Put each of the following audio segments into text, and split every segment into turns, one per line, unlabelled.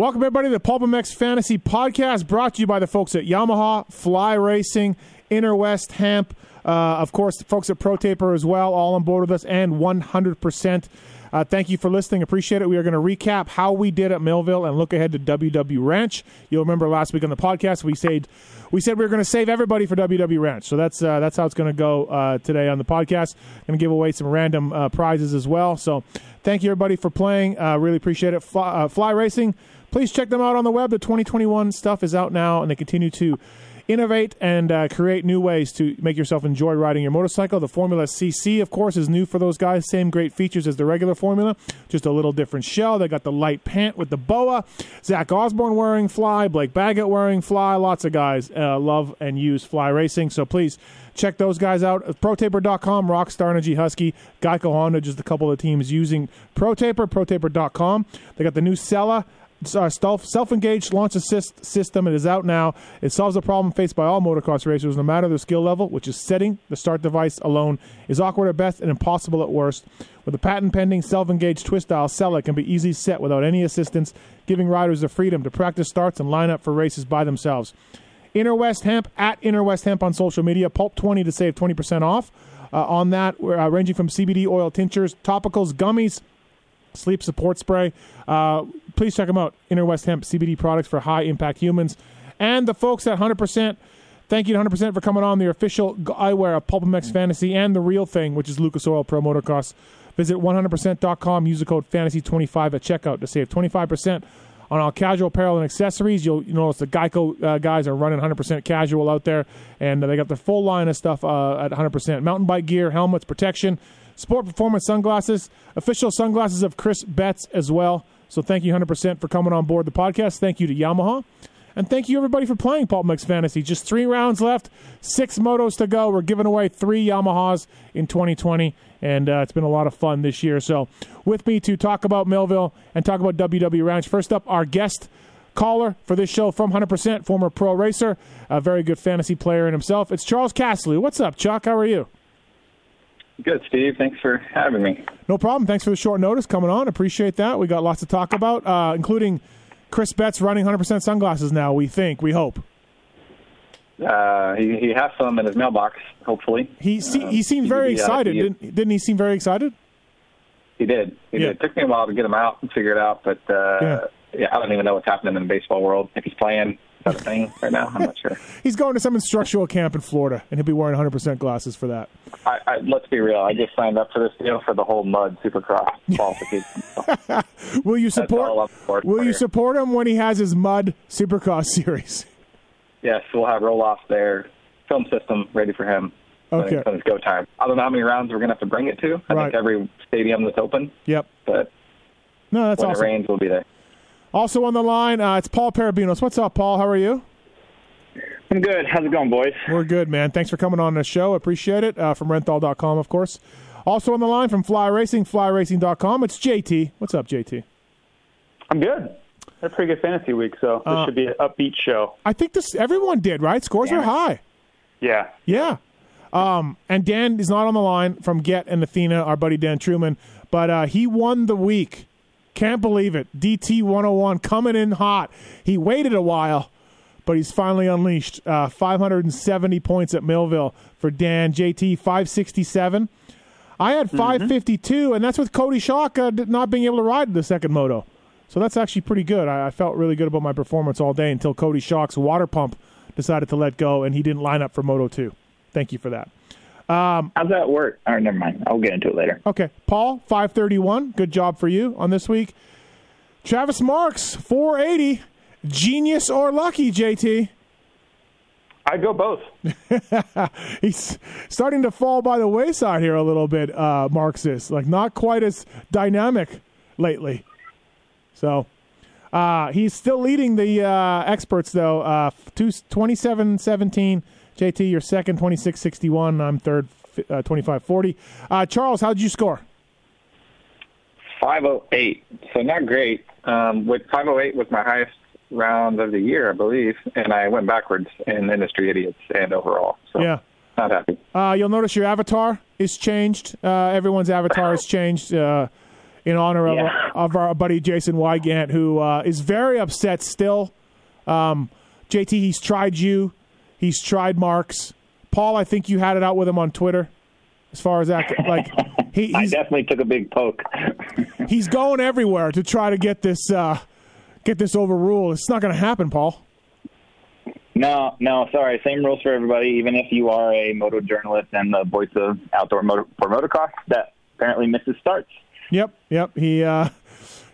Welcome, everybody, to the PulpMX Fantasy Podcast, brought to you by the folks at Yamaha, Fly Racing, Inner West Hemp, uh, of course, the folks at Pro Taper as well, all on board with us, and 100%. Uh, thank you for listening. Appreciate it. We are going to recap how we did at Millville and look ahead to WW Ranch. You'll remember last week on the podcast we said we said we were going to save everybody for WW Ranch. So that's uh, that's how it's going to go uh, today on the podcast. Going to give away some random uh, prizes as well. So thank you everybody for playing. Uh, really appreciate it. Fly, uh, Fly Racing please check them out on the web. The 2021 stuff is out now, and they continue to innovate and uh, create new ways to make yourself enjoy riding your motorcycle. The Formula CC, of course, is new for those guys. Same great features as the regular Formula, just a little different shell. They got the light pant with the boa. Zach Osborne wearing Fly, Blake Baggett wearing Fly. Lots of guys uh, love and use Fly Racing. So please check those guys out. ProTaper.com, Rockstar Energy Husky, Geico Honda, just a couple of teams using ProTaper, ProTaper.com. They got the new Sella uh, self-engaged launch assist system. It is out now. It solves a problem faced by all motocross racers, no matter their skill level, which is setting the start device alone is awkward at best and impossible at worst. With a patent-pending self-engaged twist dial, Sella can be easily set without any assistance, giving riders the freedom to practice starts and line up for races by themselves. Inner West Hemp at Inner West Hemp on social media. Pulp 20 to save 20% off. Uh, on that, uh, ranging from CBD oil tinctures, topicals, gummies, sleep support spray. Uh, please check them out. Inner West Hemp CBD products for high impact humans. And the folks at 100%, thank you to 100% for coming on the official eyewear of PulpMX Fantasy and the real thing, which is Lucas Oil Pro Motocross. Visit 100%.com. Use the code FANTASY25 at checkout to save 25% on all casual apparel and accessories. You'll you notice the Geico uh, guys are running 100% casual out there, and they got the full line of stuff uh, at 100%. Mountain bike gear, helmets, protection, sport performance sunglasses, official sunglasses of Chris Betts as well. So thank you 100% for coming on board the podcast. Thank you to Yamaha. And thank you, everybody, for playing PulpMX Fantasy. Just three rounds left, six motos to go. We're giving away three Yamahas in 2020, and uh, it's been a lot of fun this year. So, with me to talk about Millville and talk about WW Ranch. First up, our guest caller for this show from 100%, former pro racer, a very good fantasy player in himself. It's Charles Castley. What's up, Chuck? How are you?
Good, Steve. Thanks for having me.
No problem. Thanks for the short notice coming on. Appreciate that. We got lots to talk about, uh, including Chris Betts running 100% sunglasses now, we think, we hope.
Uh, he, he has some in his mailbox, hopefully.
He se- he seemed very excited. Didn't, didn't he seem very excited?
He did. He yeah. did. It took me a while to get him out and figure it out, but uh, yeah. yeah, I don't even know what's happening in the baseball world. If he's playing, that a thing right now? I'm not sure.
He's going to some instructional camp in Florida, and he'll be wearing 100% glasses for that.
I, I, let's be real. I just signed up for this deal for the whole mud supercross qualification.
will you support? Will you support him when he has his mud supercross series?
Yes, we'll have roll off there, film system ready for him.
Okay.
When it's go time. I don't know how many rounds we're going to have to bring it to. I right. think every stadium that's open.
Yep.
But
no, that's
when
awesome.
it rains, we'll be there.
Also on the line, uh, it's Paul Perebijnos. What's up, Paul? How are you?
I'm good. How's it going, boys?
We're good, man. Thanks for coming on the show. Appreciate it. Uh, from renthal.com, of course. Also on the line from Fly Racing, flyracing.com, it's JT. What's up, JT?
I'm good. Had a pretty good fantasy week, so this uh, should be an upbeat show.
I think this everyone did, right? Scores were high.
Yeah.
Yeah. Um, and Dan is not on the line from Get and Athena, our buddy Dan Truman, but uh, he won the week can't believe it. DT 101 coming in hot. He waited a while, but he's finally unleashed. Uh, 570 points at Millville for Dan. JT 567. I had mm-hmm. 552, mm-hmm. and that's with Cody Schock uh, not being able to ride the second moto. So that's actually pretty good. I, I, felt really good about my performance all day until Cody Schock's water pump decided to let go, and he didn't line up for Moto 2. Thank you for that.
Um, How's that work? All right, never mind. I'll get into it later.
Okay. Paul, 531. Good job for you on this week. Travis Marks, 480. Genius or lucky, JT?
I go both.
He's starting to fall by the wayside here a little bit, uh, Marxist. Like, not quite as dynamic lately. So, uh, he's still leading the uh, experts, though. Uh, 27 17 JT, you're second, 26 61. I'm third, uh, 25 40. Uh, Charles, how did you score?
508. So not great. Um, with 508 was my highest round of the year, I believe, and I went backwards in industry idiots and overall. So
yeah.
Not happy.
Uh, you'll notice your avatar is changed. Uh, everyone's avatar has changed. Uh, in honor of,
Yeah.
of our buddy Jason Weigandt, who uh, is very upset still. Um, JT, he's tried you, he's tried Marks. Paul, I think you had it out with him on Twitter. As far as that, like he,
I definitely took a big poke.
he's going everywhere to try to get this uh, get this overruled. It's not going to happen, Paul.
No, no, sorry. Same rules for everybody. Even if you are a moto journalist and the voice of outdoor motor for motocross, that apparently misses starts.
Yep, yep. He uh,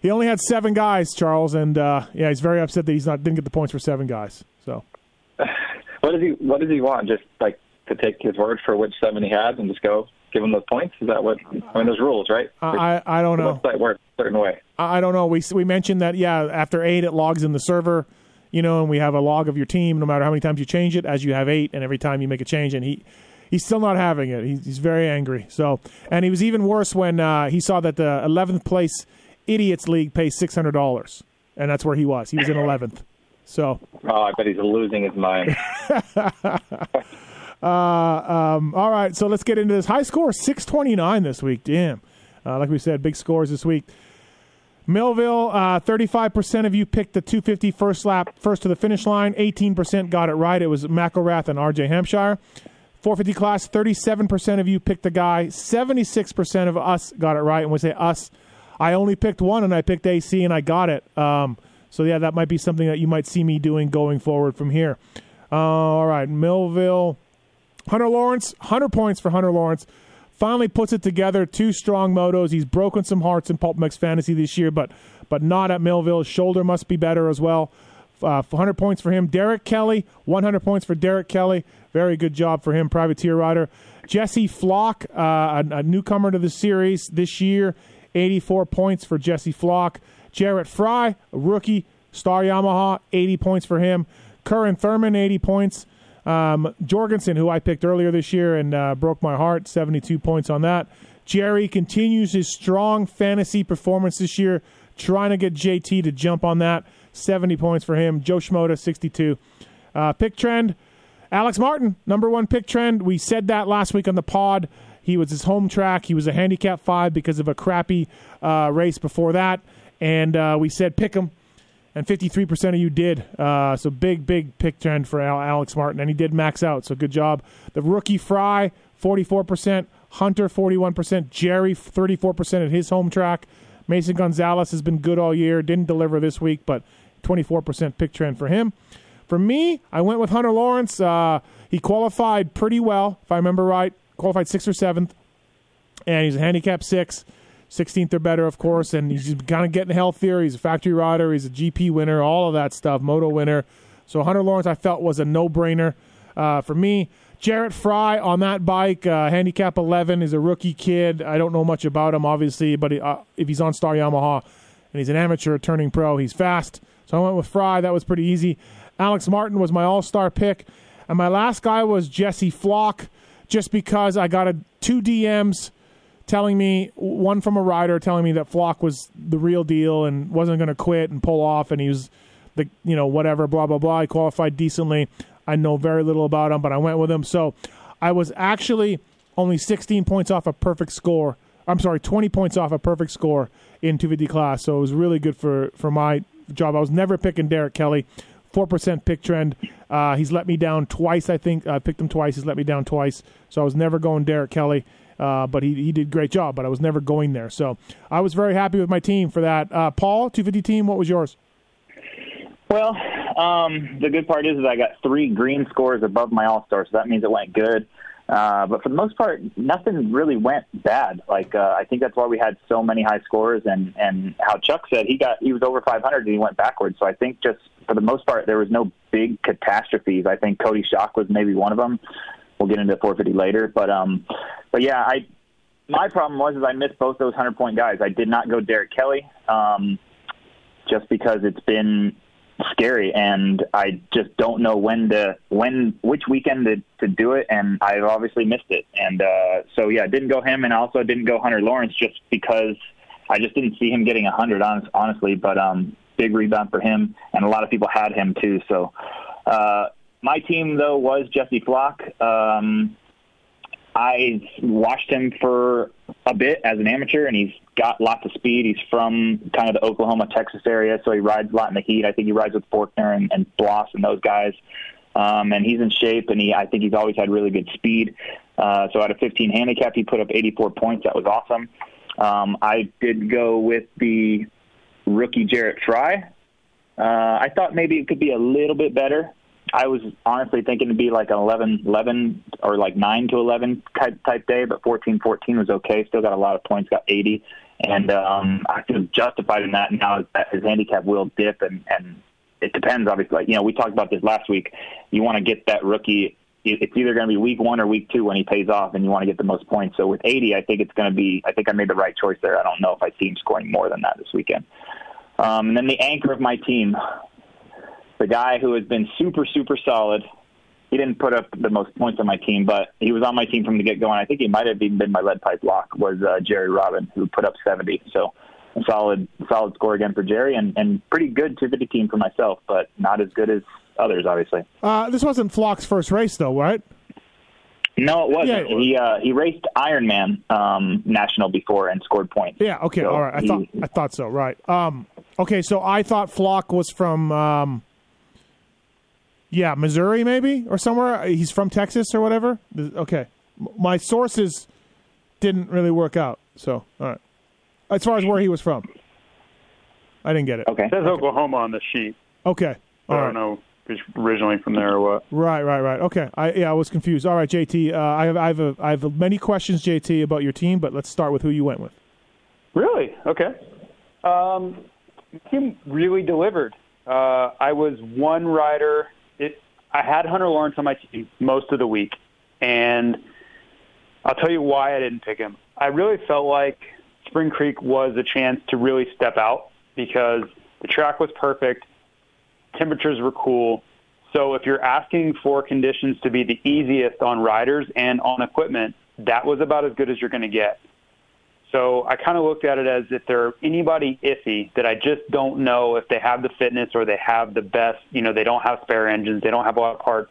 he only had seven guys, Charles, and uh, yeah, he's very upset that he's not didn't get the points for seven guys. So
What does he What does he want? Just like to take his word for which seven he has and just go give him those points? Is that what? I mean, there's rules, right?
I I, I don't
the
know.
website works a certain way.
I I don't know. We we mentioned that yeah, after eight it logs in the server, you know, and we have a log of your team no matter how many times you change it, as you have eight, and every time you make a change, and he he's still not having it. He's, he's very angry. So, and he was even worse when uh, he saw that the eleventh place idiots league pays six hundred dollars, and that's where he was. He was in eleventh. So,
Oh, I bet he's losing his mind.
um, all right, so let's get into this high score six twenty nine this week. Damn, uh, like we said, big scores this week. Millville, uh, 35% of you picked the 250 first lap, first to the finish line. 18% got it right. It was McElrath and RJ Hampshire. 450 class, 37% of you picked the guy. 76% of us got it right. And we say us, I only picked one and I picked AC and I got it. Um, so, yeah, that might be something that you might see me doing going forward from here. Uh, all right, Millville. Hunter Lawrence, 100 points for Hunter Lawrence. Finally puts it together. Two strong motos. He's broken some hearts in PulpMX Fantasy this year, but but not at Millville. His shoulder must be better as well. Uh, 100 points for him. Derek Kelly, 100 points for Derek Kelly. Very good job for him, privateer rider. Jesse Flock, uh, a, a newcomer to the series this year, 84 points for Jesse Flock. Jarrett Frye, a rookie, Star Yamaha, 80 points for him. Curren Thurman, 80 points. Um, Jorgensen, who I picked earlier this year and uh, broke my heart, 72 points on that. Jerry continues his strong fantasy performance this year, trying to get JT to jump on that. 70 points for him. Joe Schmoda, 62. Uh, pick trend, Alex Martin, number one pick trend. We said that last week on the pod. He was his home track. He was a handicap five because of a crappy uh, race before that. And uh, we said pick him and 53% of you did. Uh, so big, big pick trend for Al- Alex Martin, and he did max out. So good job. The rookie Frye, 44%. Hunter, 41%. Jerry, 34% at his home track. Mason Gonzalez has been good all year. Didn't deliver this week, but 24% pick trend for him. For me, I went with Hunter Lawrence. Uh, he qualified pretty well, if I remember right. Qualified sixth or seventh, and he's a handicap six. 16th or better, of course, and he's kind of getting healthier. He's a factory rider. He's a GP winner, all of that stuff, moto winner. So Hunter Lawrence, I felt was a no-brainer uh, for me. Jarrett Frye on that bike, uh, handicap 11, is a rookie kid. I don't know much about him, obviously, but he, uh, if he's on Star Yamaha and he's an amateur turning pro, he's fast. So I went with Frye. That was pretty easy. Alex Martin was my all-star pick, and my last guy was Jesse Flock, just because I got a two DMs telling me one from a rider telling me that Flock was the real deal and wasn't going to quit and pull off, and he was the you know whatever blah blah blah. He qualified decently. I know very little about him, but I went with him. So I was actually only 16 points off a perfect score. I'm sorry, 20 points off a perfect score in 250 class. So it was really good for for my job. I was never picking Derek Kelly. Four percent pick trend. Uh, he's let me down twice. I think I picked him twice. He's let me down twice. So I was never going Derek Kelly. Uh, but he, he did a great job, but I was never going there. So I was very happy with my team for that. Uh, Paul, 250 team, what was yours?
Well, um, the good part is, is I got three green scores above my All Star, so that means it went good. Uh, but for the most part, nothing really went bad. Like uh, I think that's why we had so many high scores, and and how Chuck said he got he was over 500 and he went backwards. So I think just for the most part, there was no big catastrophes. I think Cody Schock was maybe one of them. We'll get into 450 later, but um, but yeah, I my problem was is I missed both those 100 point guys. I did not go Derek Kelly, um, just because it's been scary and I just don't know when to when which weekend to, to do it and I've obviously missed it. And uh so yeah I didn't go him and also didn't go Hunter Lawrence just because I just didn't see him getting a hundred honest, honestly. But um big rebound for him and a lot of people had him too. So uh my team though was Jesse Flock. Um I watched him for a bit as an amateur, and he's got lots of speed. He's from kind of the Oklahoma, Texas area, so he rides a lot in the heat. I think he rides with Forkner and, and Bloss and those guys. Um, and he's in shape, and he I think he's always had really good speed. Uh, so out of 15 handicap, he put up 84 points. That was awesome. Um, I did go with the rookie Jarrett Frye. Uh, I thought maybe it could be a little bit better. I was honestly thinking to be like an 11, 11 or like 9 to 11 type, type day, but 14, 14 was okay. Still got a lot of points, got 80. And um, I feel justified in that now that his handicap will dip. And, and it depends, obviously. Like, you know, we talked about this last week. You want to get that rookie. It's either going to be week one or week two when he pays off, and you want to get the most points. So with 80, I think it's going to be. I think I made the right choice there. I don't know if I see him scoring more than that this weekend. Um, and then the anchor of my team, the guy who has been super, super solid. He didn't put up the most points on my team, but he was on my team from the get go, and I think he might have even been my lead pipe lock. Was uh, Jerry Robin, who put up 70. So a solid, solid score again for Jerry, and and pretty good Tiffany team for myself, but not as good as others, obviously.
Uh, this wasn't Flock's first race, though, right?
No, it wasn't. Yeah. He uh, he raced Ironman um, national before and scored points.
Yeah. Okay. So all right. I he, thought I thought so. Right. Um, okay. So I thought Flock was from um, yeah, Missouri maybe or somewhere. He's from Texas or whatever. Okay, my sources didn't really work out. So all right, as far as where he was from, I didn't get it.
Okay,
it says
okay.
Oklahoma on the sheet.
Okay,
all I don't right. know if he's originally from there or what.
Right, right, right. Okay, I yeah, I was confused. All right, JT, uh, I have I have a, I have many questions, JT, about your team, but let's start with who you went with.
Really? Okay. Um, team really delivered. Uh, I was one rider it I had Hunter Lawrence on my team most of the week, and I'll tell you why I didn't pick him. I really felt like Spring Creek was a chance to really step out because the track was perfect, temperatures were cool. So if you're asking for conditions to be the easiest on riders and on equipment, that was about as good as you're going to get. So I kind of looked at it as if they're anybody iffy that I just don't know if they have the fitness or they have the best, you know, they don't have spare engines, they don't have a lot of parts.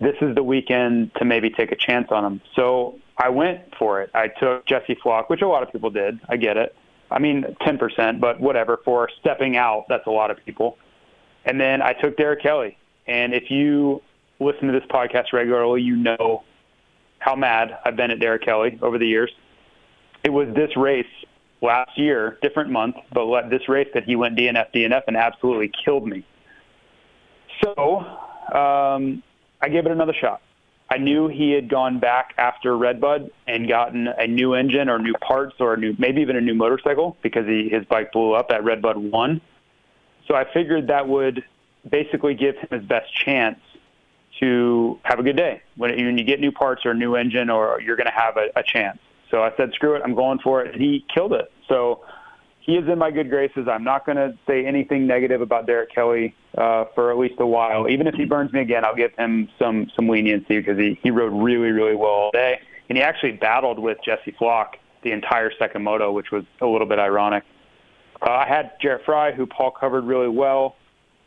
This is the weekend to maybe take a chance on them. So I went for it. I took Jesse Flock, which a lot of people did. I get it. I mean, 10%, but whatever. For stepping out, that's a lot of people. And then I took Derek Kelly. And if you listen to this podcast regularly, you know how mad I've been at Derek Kelly over the years it was this race last year, different month, but this race that he went DNF, DNF, and absolutely killed me. So um, I gave it another shot. I knew he had gone back after Redbud and gotten a new engine or new parts or a new, maybe even a new motorcycle because he, his bike blew up at Redbud 1. So I figured that would basically give him his best chance to have a good day. When, when you get new parts or a new engine or you're going to have a, a chance. So I said, screw it, I'm going for it. He killed it. So he is in my good graces. I'm not going to say anything negative about Derek Kelly uh, for at least a while. Even if he burns me again, I'll give him some some leniency because he he rode really really well all day, and he actually battled with Jesse Flock the entire second moto, which was a little bit ironic. Uh, I had Jarrett Frye, who Paul covered really well,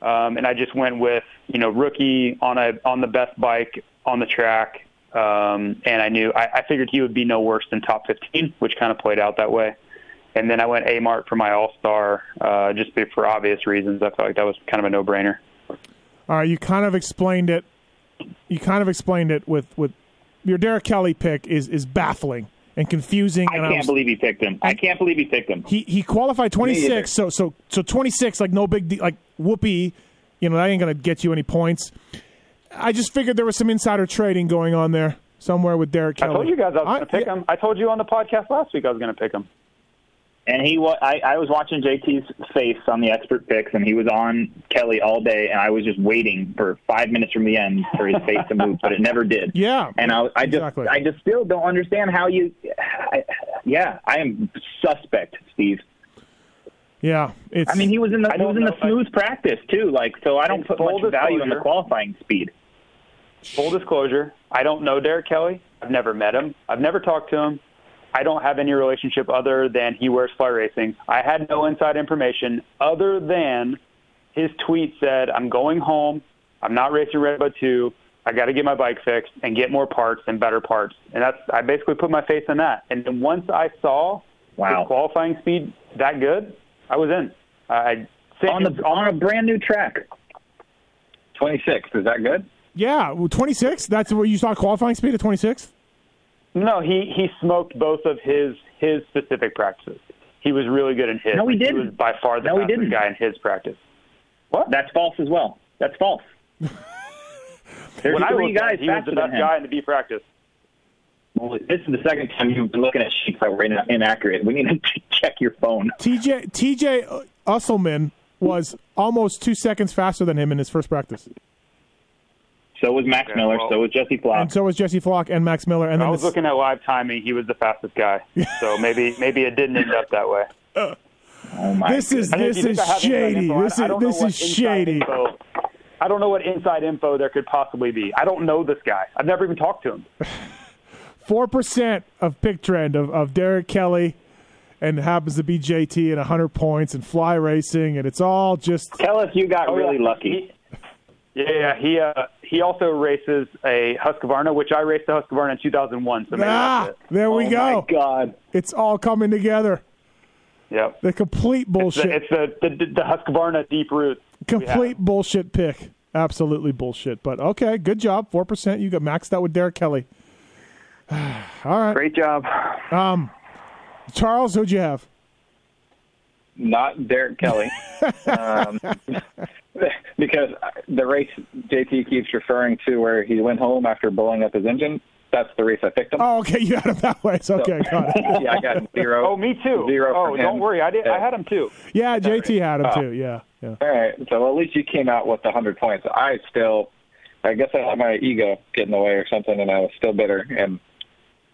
um, and I just went with you know rookie on a on the best bike on the track um, and I knew I, I figured he would be no worse than top 15, which kind of played out that way. And then I went A Mart for my All Star, uh, just for obvious reasons. I felt like that was kind of a no brainer.
All right, you kind of explained it. You kind of explained it with with your Derek Kelly pick is is baffling and confusing.
I can't I was, believe he picked him. I can't believe he picked him.
He he qualified 26, so so so 26 like no big deal, like whoopee. You know that ain't gonna get you any points. I just figured there was some insider trading going on there somewhere with Derek Kelly.
I told you guys I was going to pick yeah. him. I told you on the podcast last week I was going to pick him.
And he, I, I was watching JT's face on the expert picks, and he was on Kelly all day, and I was just waiting for five minutes from the end for his face to move, but it never did.
Yeah,
and I, I just, exactly. I just still don't understand how you. I, yeah, I am suspect, Steve.
Yeah,
I mean, he was in the he was in the smooth practice too. Like, so I don't put much value on the qualifying speed.
Full disclosure, I don't know Derek Kelly. I've never met him. I've never talked to him. I don't have any relationship other than he wears fly racing. I had no inside information other than his tweet said, I'm going home. I'm not racing Redbud 2. I got to get my bike fixed and get more parts and better parts. And that's I basically put my faith in that. And then once I saw
Wow.
his qualifying speed that good, I was in. I
on the on a brand new track.
26. Is that good?
Yeah, well, 26. That's where you saw qualifying speed at 26.
no, he he smoked both of his his specific practices. He was really good in his.
No, he
Like,
didn't.
was by far the
No, he
fastest
didn't.
guy in his practice. What?
That's false as well. That's false. There's
when
three
looked at
guys
it, he was the best guy in the B practice.
Well, this is the second time you've been looking at sheets that were in- inaccurate. We need to check your phone.
TJ TJ Usselman was almost two seconds faster than him in his first practice,
So was Max
Okay,
Miller.
well-
so was Jesse Flock.
and so was Jesse Flock and Max Miller. And
I was
the,
looking at live timing. He was the fastest guy. So maybe maybe it didn't end up that way.
oh my!
this is
I
this is
think I have inside
shady. This is this
what
is
inside
shady.
info- I don't know what inside info there could possibly be. I don't know this guy. I've never even talked to him.
Four percent of pick trend of, of Derek Kelly, and it happens to be JT and hundred points and fly racing, and it's all just
Tell us you got
Oh,
really
yeah.
lucky.
He, yeah, yeah. He uh, he also races a Husqvarna, which I raced the Husqvarna in 2001. So maybe
ah.
that's it.
There we
oh
go.
my God!
It's all coming together.
Yep.
The complete bullshit.
it's the, the the Husqvarna deep root.
complete bullshit pick. Absolutely bullshit. But okay, good job. Four percent. You got maxed out with Derek Kelly. all right,
Great job.
Charles. Who'd you have?
Not Derek Kelly. um, because the race JT keeps referring to where he went home after blowing up his engine, that's the race I picked him.
Oh, okay. You had him that way. So, okay, got it.
yeah, I got zero.
Oh, me too.
Zero
oh,
from
don't
him.
worry. I did. I had him too.
Yeah, JT had him
Oh.
too. Yeah, yeah.
All right. So at least you came out with the 100 points. I still, I guess I let my ego get in the way or something, and I was still bitter. And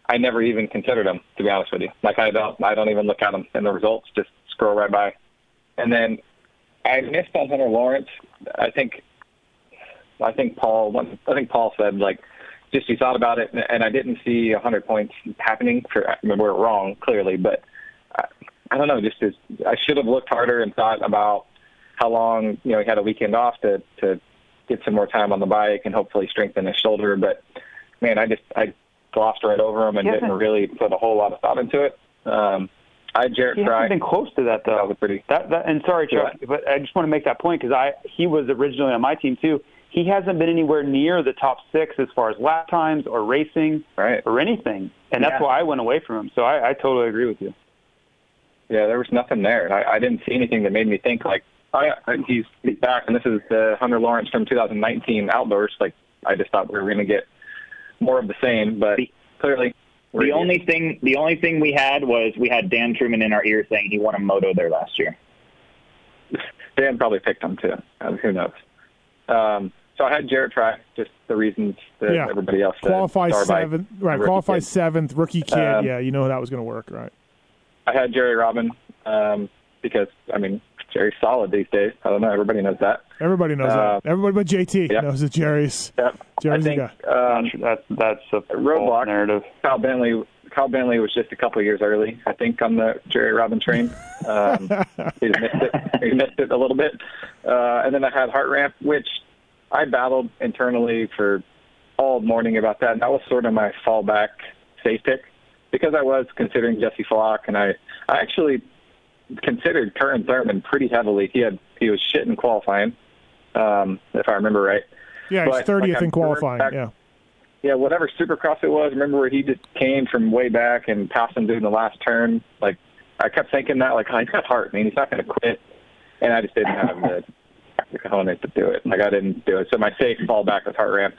I never even considered them, to be honest with you. Like I don't, I don't even look at them in the results. Just scroll right by. And then I missed on Hunter Lawrence. I think, I think Paul, I think Paul said like, just he thought about it, and I didn't see 100 points happening. For I mean, we're wrong clearly, but I, I don't know. Just as, I should have looked harder and thought about how long you know he had a weekend off to to get some more time on the bike and hopefully strengthen his shoulder. But man, I just I glossed right over him and
He
didn't really put a whole lot of thought into it. Um, I Jarrett
He
Frye.
hasn't been close to that though.
That was pretty.
That, that and sorry, Chuck, but I just want to make that point because I he was originally on my team too. He hasn't been anywhere near the top six as far as lap times or racing
Right.
or anything, and that's
Yeah.
why I went away from him. So I, I totally agree with you.
Yeah, there was nothing there. I, I didn't see anything that made me think like, oh yeah, he's back, and this is the Hunter Lawrence from 2019 outburst. Like I just thought we were going to get more of the same, but clearly
The only thing, the only thing we had was we had Dan Truman in our ear saying he won a moto there last year.
Dan probably picked him too. Uh, who knows? Um, so I had Jarrett try just the reasons that
Yeah.
everybody else said.
Qualify seventh, right?
rookie
Qualify
kid.
seventh, rookie kid.
Um,
yeah, you know that was going to work, right?
I had Jerry Robin um, because I mean Jerry's solid these days. I don't know. Everybody knows that.
Everybody knows
Uh,
that. Everybody but JT
yep.
knows that Jerry's.
Yep.
Jerry's
I
the
think
guy.
um,
that's that's a
Roadblock.
narrative.
Kyle Bentley. Kyle Bentley was just a couple of years early, I think, on the Jerry Robin train. Um, he missed it. He missed it a little bit. Uh, and then I had Heart Ramp, which I battled internally for all morning about that. And that was sort of my fallback safe pick because I was considering Jesse Flock, and I, I actually considered Curren Thurman pretty heavily. He had he was shit in qualifying, um, if I remember right.
Yeah, he's thirtieth
like,
in qualifying.
back-
Yeah,
yeah, whatever Supercross it was. Remember where he just came from way back and passed him during the last turn? Like I kept thinking that, like, oh, he's got heart, man. He's not going to quit. And I just didn't have the, cojones to do it. Like I didn't do it. So my safe fallback was heart ramp,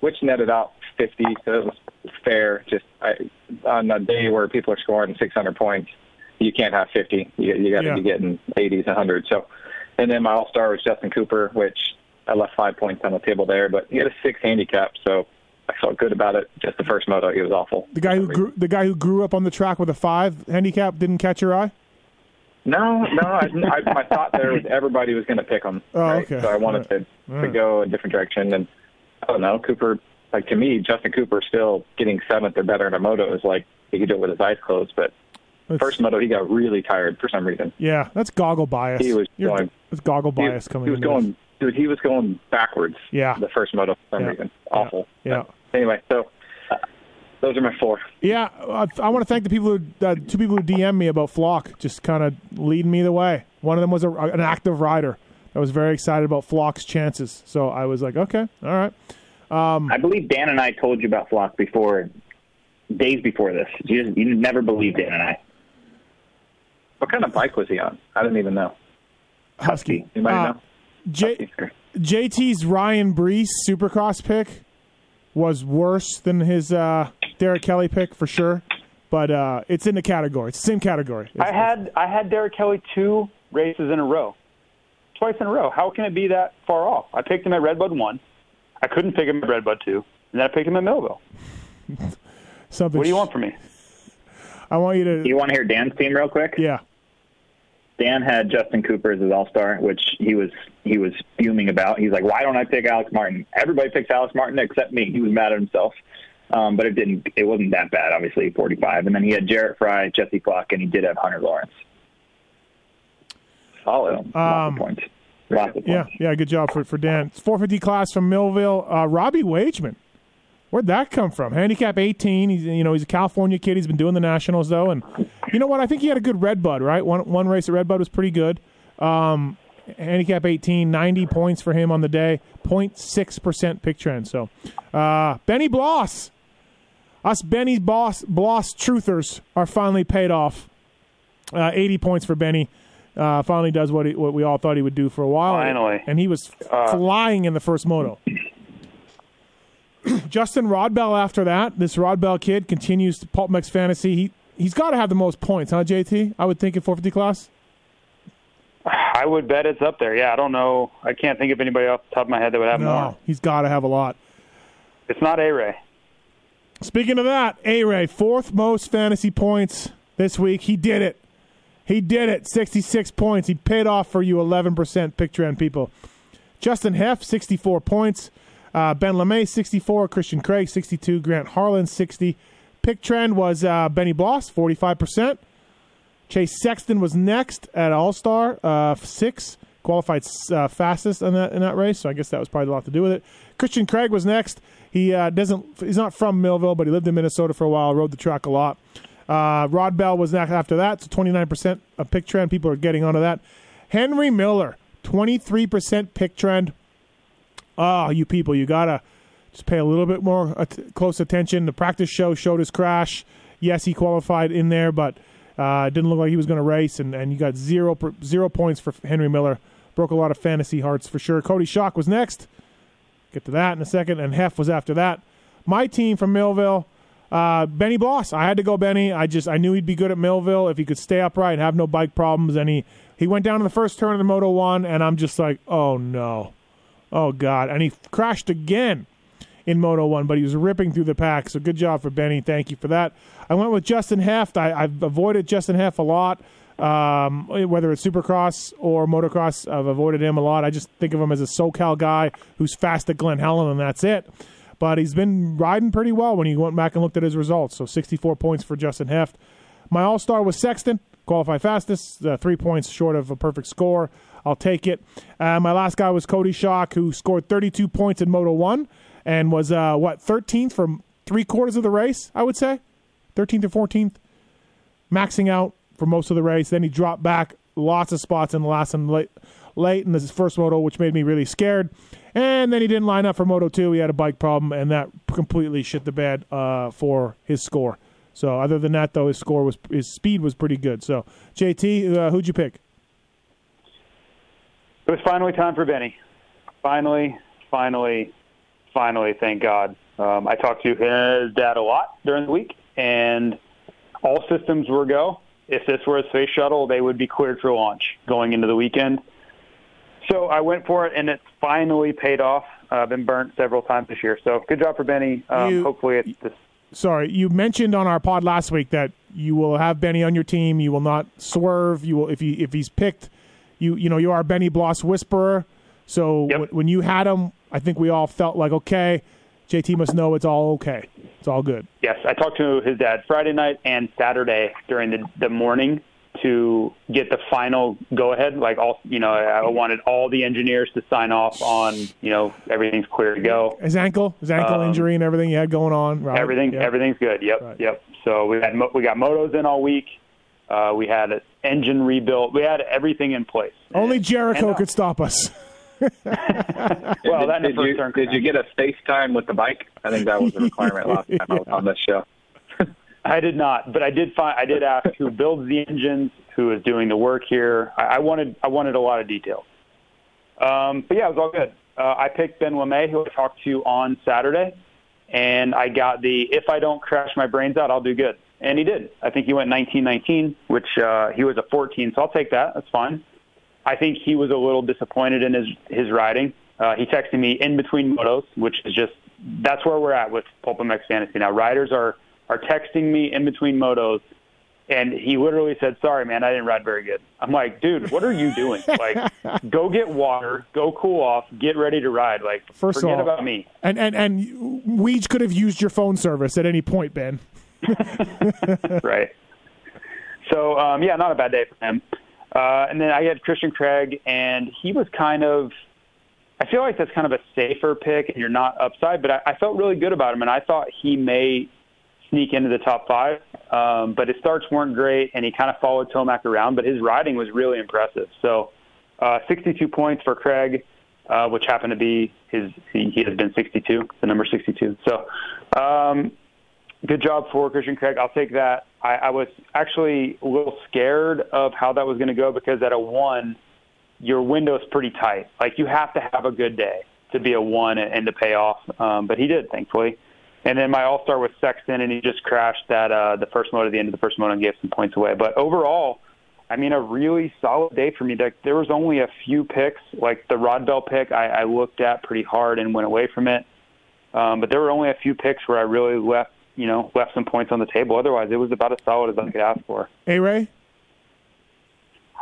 which netted out 50. So it was fair. Just I, on a day where people are scoring 600 points, you can't have 50. You, you got to
Yeah.
be getting 80s, 100. So, and then my all star was Justin Cooper, which I left five points on the table there, but he had a six handicap, so I felt good about it. Just the first moto, he was awful.
the guy who grew, the guy who grew up on the track with a five handicap didn't catch your eye.
No, no, I, I, my thought there was everybody was going to pick him.
Oh,
right?
okay.
So I wanted to,
All
to
right.
go a different direction, and I don't know. Cooper, like to me, Justin Cooper still getting seventh or better in a moto is like he could do it with his eyes closed. But
That's-
first moto, he got really tired for some reason.
yeah, that's goggle bias.
He was
You're-
going-
That's goggle
He-
bias coming.
He was going
this.
dude, he was going backwards.
Yeah.
The first moto for some
Yeah.
reason. Awful.
Yeah.
But anyway, so uh, those are my four.
Yeah, I, I want to thank the people who, uh, two people who DM me about Flock, just kind of leading me the way. One of them was a, an active rider. I was very excited about Flock's chances, so I was like, okay, all right.
I believe Dan and I told you about Flock before, days before this. You, just, you never believed Dan and I.
What kind of bike was he on? I didn't even know.
Husky.
Anybody
Uh,
know?
J- JT's Ryan Breece Supercross pick was worse than his uh, Derek Kelly pick for sure, but uh, it's in the category. It's the same category.
I had I had Derek Kelly two races in a row, twice in a row. How can it be that far off? I picked him at Redbud one. I couldn't pick him at Redbud two, and then I picked him at Millville.
something.
What do you want from me?
I want you to.
You want to hear Dan's team real quick?
Yeah.
Dan had Justin Cooper as his All Star, which he was he was fuming about. He's like, "Why don't I pick Alex Martin? Everybody picks Alex Martin except me." He was mad at himself, um, but it didn't. It wasn't that bad, obviously. Forty five, and then he had Jarrett Frye, Jesse Clark, and he did have Hunter Lawrence.
Solid.
So, lots
Um,
of points. Lots of
Yeah,
points.
yeah, good job for for Dan. It's 450 class from Millville. Uh, Robbie Wageman, where'd that come from? Handicap 18. He's you know he's a California kid. He's been doing the nationals though, and you know what? I think he had a good Red Bud. Right, one one race at Red Bud was pretty good. Um, handicap 18, 90 points for him on the day. 0.6 percent pick trend. So, uh, Benny Bloss, us Benny's boss Bloss truthers are finally paid off. Uh, 80 points for Benny. Uh, finally does what he, what we all thought he would do for a while.
Finally.
and he was
Uh,
flying in the first moto. Justin Rodbell after that, this Rodbell kid continues to PulpMX fantasy. He he's got to have the most points, huh, JT? I would think in 450 class.
I would bet it's up there. Yeah, I don't know. I can't think of anybody off the top of my head that would have
No,
more.
he's got to have a lot.
It's not A Ray.
Speaking of that, A Ray, fourth most fantasy points this week. He did it. He did it. 66 points. He paid off for you 11% picture trend people. Justin Hoeft, 64 points. Uh, ben LaMay, 64. Christian Craig, 62. Grant Harlan, 60. Pick trend was uh, Benny Bloss, 45%. Chase Sexton was next at All Star, uh, six qualified uh, fastest in that in that race. So I guess that was probably a lot to do with it. Christian Craig was next. He uh, doesn't. He's not from Millville, but he lived in Minnesota for a while. Rode the track a lot. Uh, Rodbell was next after that. So twenty nine percent of pick trend. People are getting onto that. Henry Miller, twenty three percent pick trend. Oh, you people, you gotta just pay a little bit more at- close attention. The practice show showed his crash. Yes, he qualified in there, but uh, it didn't look like he was going to race. And, and you got zero per, zero points for Henry Miller. Broke a lot of fantasy hearts for sure. Cody Shock was next. Get to that in a second. And Hoeft was after that. My team from Millville, uh, Benny Boss. I had to go Benny. I just I knew he'd be good at Millville if he could stay upright and have no bike problems. And he he went down in the first turn of the Moto One, and I'm just like, oh no, oh god. And he crashed again in Moto One, but he was ripping through the pack. So good job for Benny. Thank you for that. I went with Justin Hoeft. I, I've avoided Justin Hoeft a lot. Um, whether it's Supercross or motocross, I've avoided him a lot. I just think of him as a SoCal guy who's fast at Glen Helen, and that's it. But he's been riding pretty well when you went back and looked at his results. So 64 points for Justin Hoeft. My All Star was Sexton, qualified fastest, uh, three points short of a perfect score. I'll take it. Uh, my last guy was Cody Schock, who scored 32 points in Moto 1 and was, uh, what, 13th from three quarters of the race, I would say? 13th or 14th, maxing out for most of the race. Then he dropped back lots of spots in the last and late, late in this first moto, which made me really scared. And then he didn't line up for Moto 2. He had a bike problem, and that completely shit the bed uh, for his score. So other than that, though, his score was his speed was pretty good. So JT, uh, who'd you pick?
It was finally time for Benny. Finally, finally, finally, thank God. Um, I talked to his dad a lot during the week, and all systems were go. If this were a space shuttle, they would be cleared for launch going into the weekend. So I went for it, and it finally paid off. Uh, I've been burnt several times this year. So good job for Benny. Um,
You-
hopefully, it's this.
Sorry, you mentioned on our pod last week that you will have Benny on your team. You will not swerve. You will if he if he's picked. You you know you are Benny Bloss whisperer. So
Yep.
when, when you had him, I think we all felt like okay. JT must know it's all okay. It's all good.
Yes, I talked to his dad Friday night and Saturday during the, the morning to get the final go ahead. Like all, you know, I wanted all the engineers to sign off on, you know, everything's clear to go.
His ankle, his ankle
Um,
injury, and everything you had going on. Right?
Everything,
Yeah.
everything's good. Yep,
Right.
yep. So we had we got motos in all week. Uh, we had an engine rebuilt. We had everything in place.
Only Jericho
And, uh,
could stop us.
Well,
did,
that in the
did you, did you get a FaceTime with the bike? I think that was a requirement last time I was on this show.
I did not, but I did find I did ask who builds the engines, who is doing the work here. I, I wanted I wanted a lot of details. Um, but yeah, it was all good. Uh, I picked Ben LaMay, who I talked to on Saturday, and I got the if I don't crash my brains out, I'll do good, and he did. I think he went 19-19, which uh, he was a 14, so I'll take that. That's fine. I think he was a little disappointed in his his riding. Uh, he texted me in between motos, which is just that's where we're at with PulpMX Fantasy now. Riders are are texting me in between motos, and he literally said, "Sorry, man, I didn't ride very good." I'm like, "Dude, what are you doing? Like, go get water, go cool off, get ready to ride. Like,
First of
forget
all-
about me."
And and and Weege could have used your phone service at any point, Ben.
right. So um, yeah, not a bad day for him. Uh, and then I had Christian Craig, and he was kind of. I feel like that's kind of a safer pick, and you're not upside. But I, I felt really good about him, and I thought he may sneak into the top five. Um, but his starts weren't great, and he kind of followed Tomac around. But his riding was really impressive. So, uh, 62 points for Craig, uh, which happened to be his. He, he has been 62, the number 62. So, um, good job for Christian Craig. I'll take that. I, I was actually a little scared of how that was going to go because at a one, your window's pretty tight. Like you have to have a good day to be a one and, and to pay off. Um, but he did, thankfully. And then my all star was Sexton, and he just crashed that uh, the first moto at the end of the first moto and gave some points away. But overall, I mean, a really solid day for me. Like, there was only a few picks, like the Rodbell pick, I, I looked at pretty hard and went away from it. Um, but there were only a few picks where I really left, you know, left some points on the table. Otherwise, it was about as solid as I could ask for.
A Ray?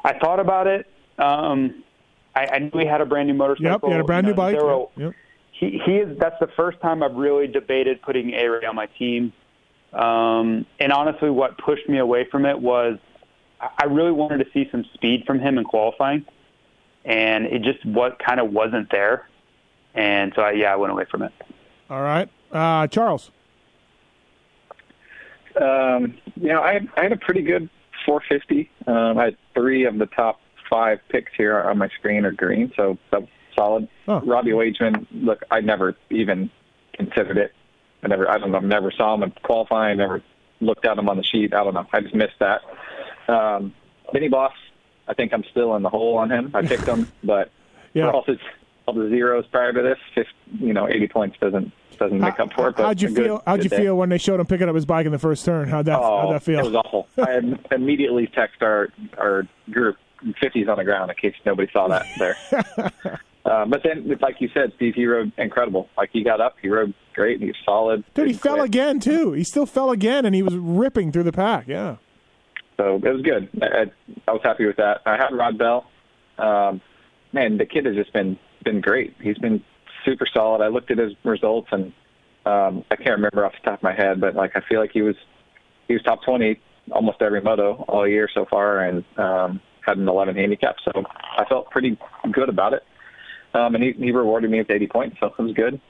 I thought about it. Um, I, I knew he had a brand new motorcycle.
Yep, you had a brand
You
new bike. Yep.
he he is that's the first time I've really debated putting A Ray on my team. Um, and honestly, what pushed me away from it was I I really wanted to see some speed from him in qualifying, and it just what kind of wasn't there. And so, I, yeah, I went away from it.
All right. Uh, Charles.
Um, you know, I had, I had a pretty good 450. Um, I had three of the top five picks here on my screen are green, so that's solid.
Oh.
Robbie Wageman, look, I never even considered it. I never, I don't know, never saw him in qualifying, never looked at him on the sheet. I don't know. I just missed that. Um, Vinny Boss, I think I'm still in the hole on him. I picked him, but
Yeah.
for all, his, all the zeros prior to this, just, you know, 80 points doesn't doesn't make up for it. But
How'd you
a good-
feel? How'd you
day.
feel when they showed him picking up his bike in the first turn? How'd that?
Oh,
how'd that feel?
It was awful. I immediately text our our group 50s on the ground in case nobody saw that there. uh, but then, like you said, Steve, he rode incredible. Like he got up, he rode great, and he was solid.
Dude, he fell
quit.
again too. He still fell again, and he was ripping through the pack. Yeah.
So it was good. I, I, I was happy with that. I had Rodbell. Um, man, the kid has just been been great. He's been super solid. I looked at his results, and um, I can't remember off the top of my head, but like I feel like he was he was top twenty almost every moto all year so far, and um, had an eleven handicap. So I felt pretty good about it. Um, and he, he rewarded me with eighty points, so it was good.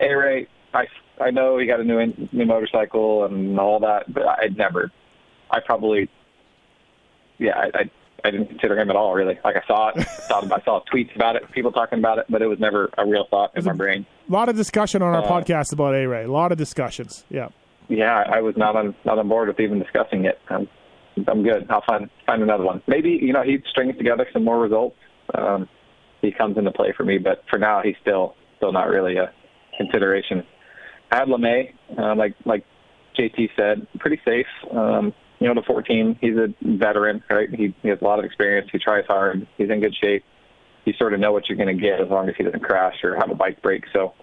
A Ray, I I know he got a new new motorcycle and all that, but I'd never I probably, yeah, I, I, I didn't consider him at all. Really, like I saw it, thought about, I saw tweets about it, people talking about it, but it was never a real thought in my brain.
A lot of discussion on our
Uh,
podcast about A Ray. A lot of discussions. Yeah.
Yeah, I I was not on not on board with even discussing it. I'm, I'm good. I'll find find another one. Maybe you know he strings together some more results. Um, he comes into play for me, but for now he's still still not really a consideration. I had LaMay, uh, like like JT said, pretty safe. Um, you know, the 14, he's a veteran, right? He, he has a lot of experience. He tries hard. He's in good shape. You sort of know what you're going to get as long as he doesn't crash or have a bike break. So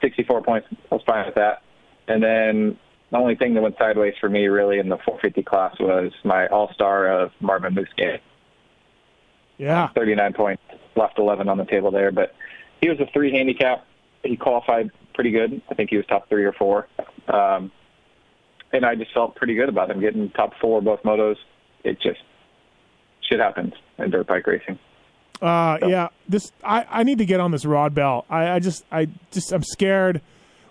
64 points, I was fine with that. And then the only thing that went sideways for me really in the 450 class was my all-star of Marvin Musquin.
Yeah.
39 points, left 11 on the table there. But he was a three handicap. He qualified pretty good. I think he was top three or four. Um, and I just felt pretty good about them getting top four both motos. It just shit happens in dirt bike racing.
Uh, yeah, this I, I need to get on this Rodbell. I, I just I just I'm scared,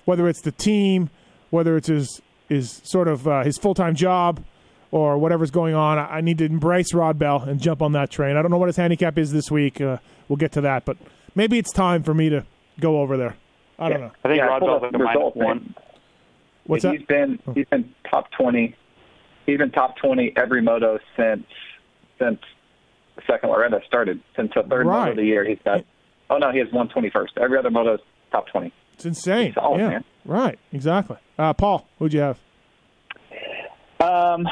whether it's the team, whether it's his his sort of uh, his full time job, or whatever's going on. I, I need to embrace Rodbell and jump on that train. I don't know what his handicap is this week. Uh, we'll get to that, but maybe it's time for me to go over there. I don't know.
I think
Yeah, I
Rod
pulled
Bell's like a
the
minus one.
What's
he's
that?
been he's been top twenty. He's been top twenty every moto since since the second Loretta started. Since the third
Right.
moto of the year, he's got. Oh no, he has one twenty first. Every other moto is top twenty.
It's insane.
Solid,
yeah,
man.
right, exactly. Uh, Paul, who'd you have?
Um,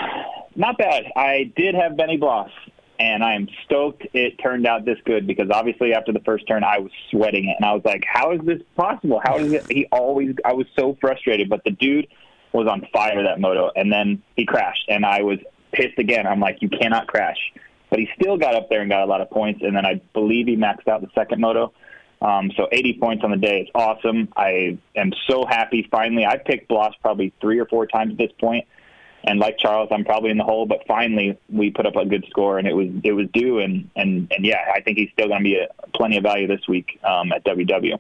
not bad. I did have Benny Bloss, and I am stoked it turned out this good because obviously after the first turn I was sweating it, and I was like, "How is this possible? How is it?" He always. I was so frustrated, but the dude was on fire that moto, and then he crashed, and I was pissed again. I'm like, "You cannot crash," but he still got up there and got a lot of points, and then I believe he maxed out the second moto. Um, so 80 points on the day is awesome. I am so happy. Finally, I picked Bloss probably three or four times at this point, and like Charles, I'm probably in the hole. But finally, we put up a good score, and it was it was due. And and and yeah, I think he's still going to be a, plenty of value this week um, at WW.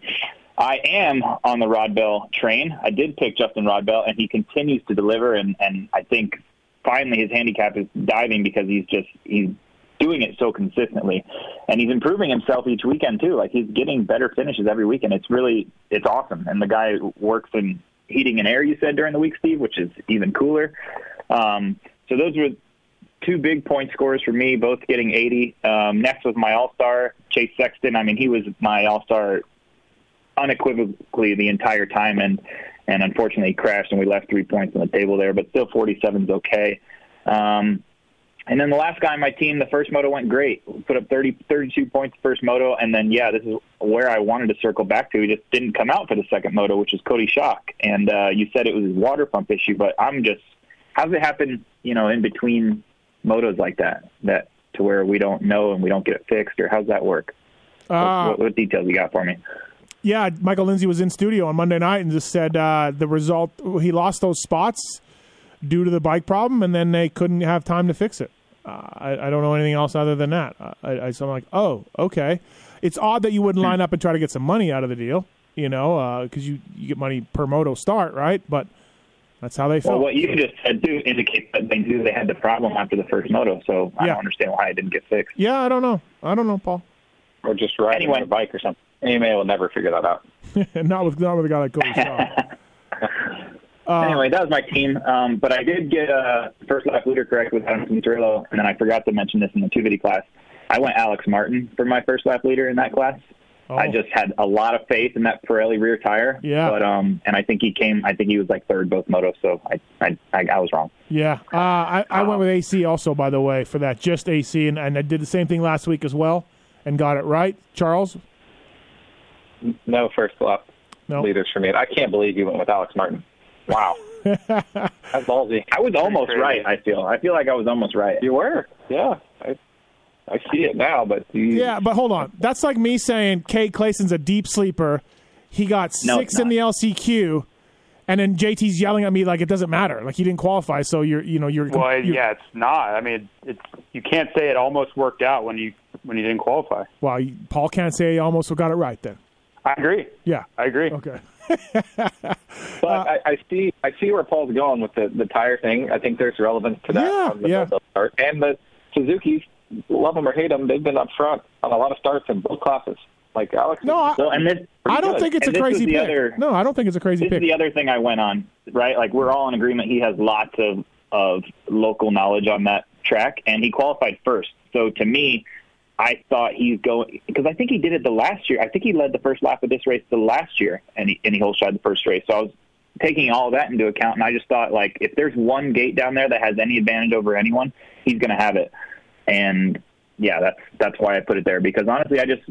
I am on the Rodbell train. I did pick Justin Rodbell, and he continues to deliver. And and I think finally his handicap is diving because he's just he's doing it so consistently, and he's improving himself each weekend too. Like he's getting better finishes every weekend. It's really it's awesome. And the guy works in heating and air. You said during the week, Steve, which is even cooler. Um, so those were two big point scores for me, both getting 80. Um, next was my All Star Chase Sexton. I mean, he was my All Star unequivocally the entire time, and and unfortunately he crashed, and we left three points on the table there. But still, 47 is okay. Um, and then the last guy on my team, the first moto went great. We put up 30, 32 points first moto, and then yeah, this is where I wanted to circle back to. He just didn't come out for the second moto, which is Cody Schock. And uh, you said it was his water pump issue, but I'm just how does it happen? You know, in between motos like that, that to where we don't know and we don't get it fixed, or how's that work?
Uh,
what, what details you got for me?
Yeah, Michael Lindsay was in studio on Monday night and just said uh, the result he lost those spots due to the bike problem, and then they couldn't have time to fix it. Uh, I, I don't know anything else other than that. Uh, I, I, so I'm like, oh, okay. It's odd that you wouldn't line up and try to get some money out of the deal, you know, because you you get money per moto start, right? But that's how they felt.
Well, what you just said too indicates that they knew they had the problem after the first moto, so I
Yeah.
don't understand why it didn't get fixed.
yeah, I don't know. I don't know, Paul.
Or just riding
Anyway.
a bike or something. AMA will never figure that out.
not with not with a guy like Cody Uh,
anyway, that was my team. Um, but I did get uh, first lap leader correct with Adam Cianciarulo, and then I forgot to mention this in the two video class. I went Alex Martin for my first lap leader in that class.
Oh.
I just had a lot of faith in that Pirelli rear tire.
Yeah.
But um, and I think he came. I think he was like third both motos. So I I I, I was wrong.
Yeah, uh, I, I went with AC also, by the way, for that, just AC, and, and I did the same thing last week as well, and got it right. Charles,
No first lap
no,
leaders for me. I can't believe you went with Alex Martin. Wow, that's ballsy.
I was almost right. I feel. I feel like I was almost right.
You were, yeah. I I see it now, but you,
yeah, but hold on, that's like me saying Cade Clason's a deep sleeper. He got
No,
six in the LCQ, and then JT's yelling at me like it doesn't matter, like he didn't qualify, so you're, you know, you're,
Well,
you're
yeah, it's not. I mean, it's you can't say it almost worked out when you when you didn't qualify.
Well, Paul can't say he almost got it right then.
I agree.
Yeah,
I agree.
okay.
But I, I see I see where Paul's going with the the tire thing. I think there's relevance to that
Yeah,
the
yeah.
moto. And the Suzuki's, love them or hate them, they've been up front on a lot of starts in both classes. Like Alex,
No, I,
Well, and this
I don't
good.
think it's
And
a crazy
the
pick.
other-
no, I don't think it's a crazy
this
pick.
is the other thing I went on, right? Like we're all in agreement. He has lots of of local knowledge on that track, and he qualified first. So to me, I thought he's going because I think he did it the last year. I think he led the first lap of this race the last year, and he and he whole shot the first race. So I was taking all that into account, and I just thought like if there's one gate down there that has any advantage over anyone, he's going to have it. And yeah, that's that's why I put it there because honestly, I just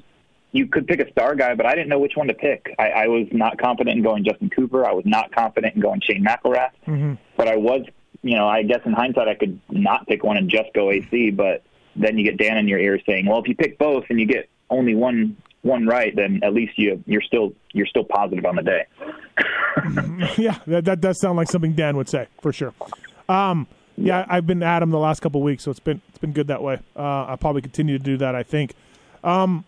you could pick a star guy, but I didn't know which one to pick. I, I was not confident in going Justin Cooper. I was not confident in going Shane McElrath.
Mhm.
But I was, you know, I guess in hindsight I could not pick one and just go AC. But then you get Dan in your ear saying, "Well, if you pick both and you get only one one right, then at least you you're still you're still positive on the day."
yeah, that, that does sound like something Dan would say for sure. Um, yeah, I've been at him the last couple weeks, so it's been it's been good that way. Uh, I'll probably continue to do that. I think. Um,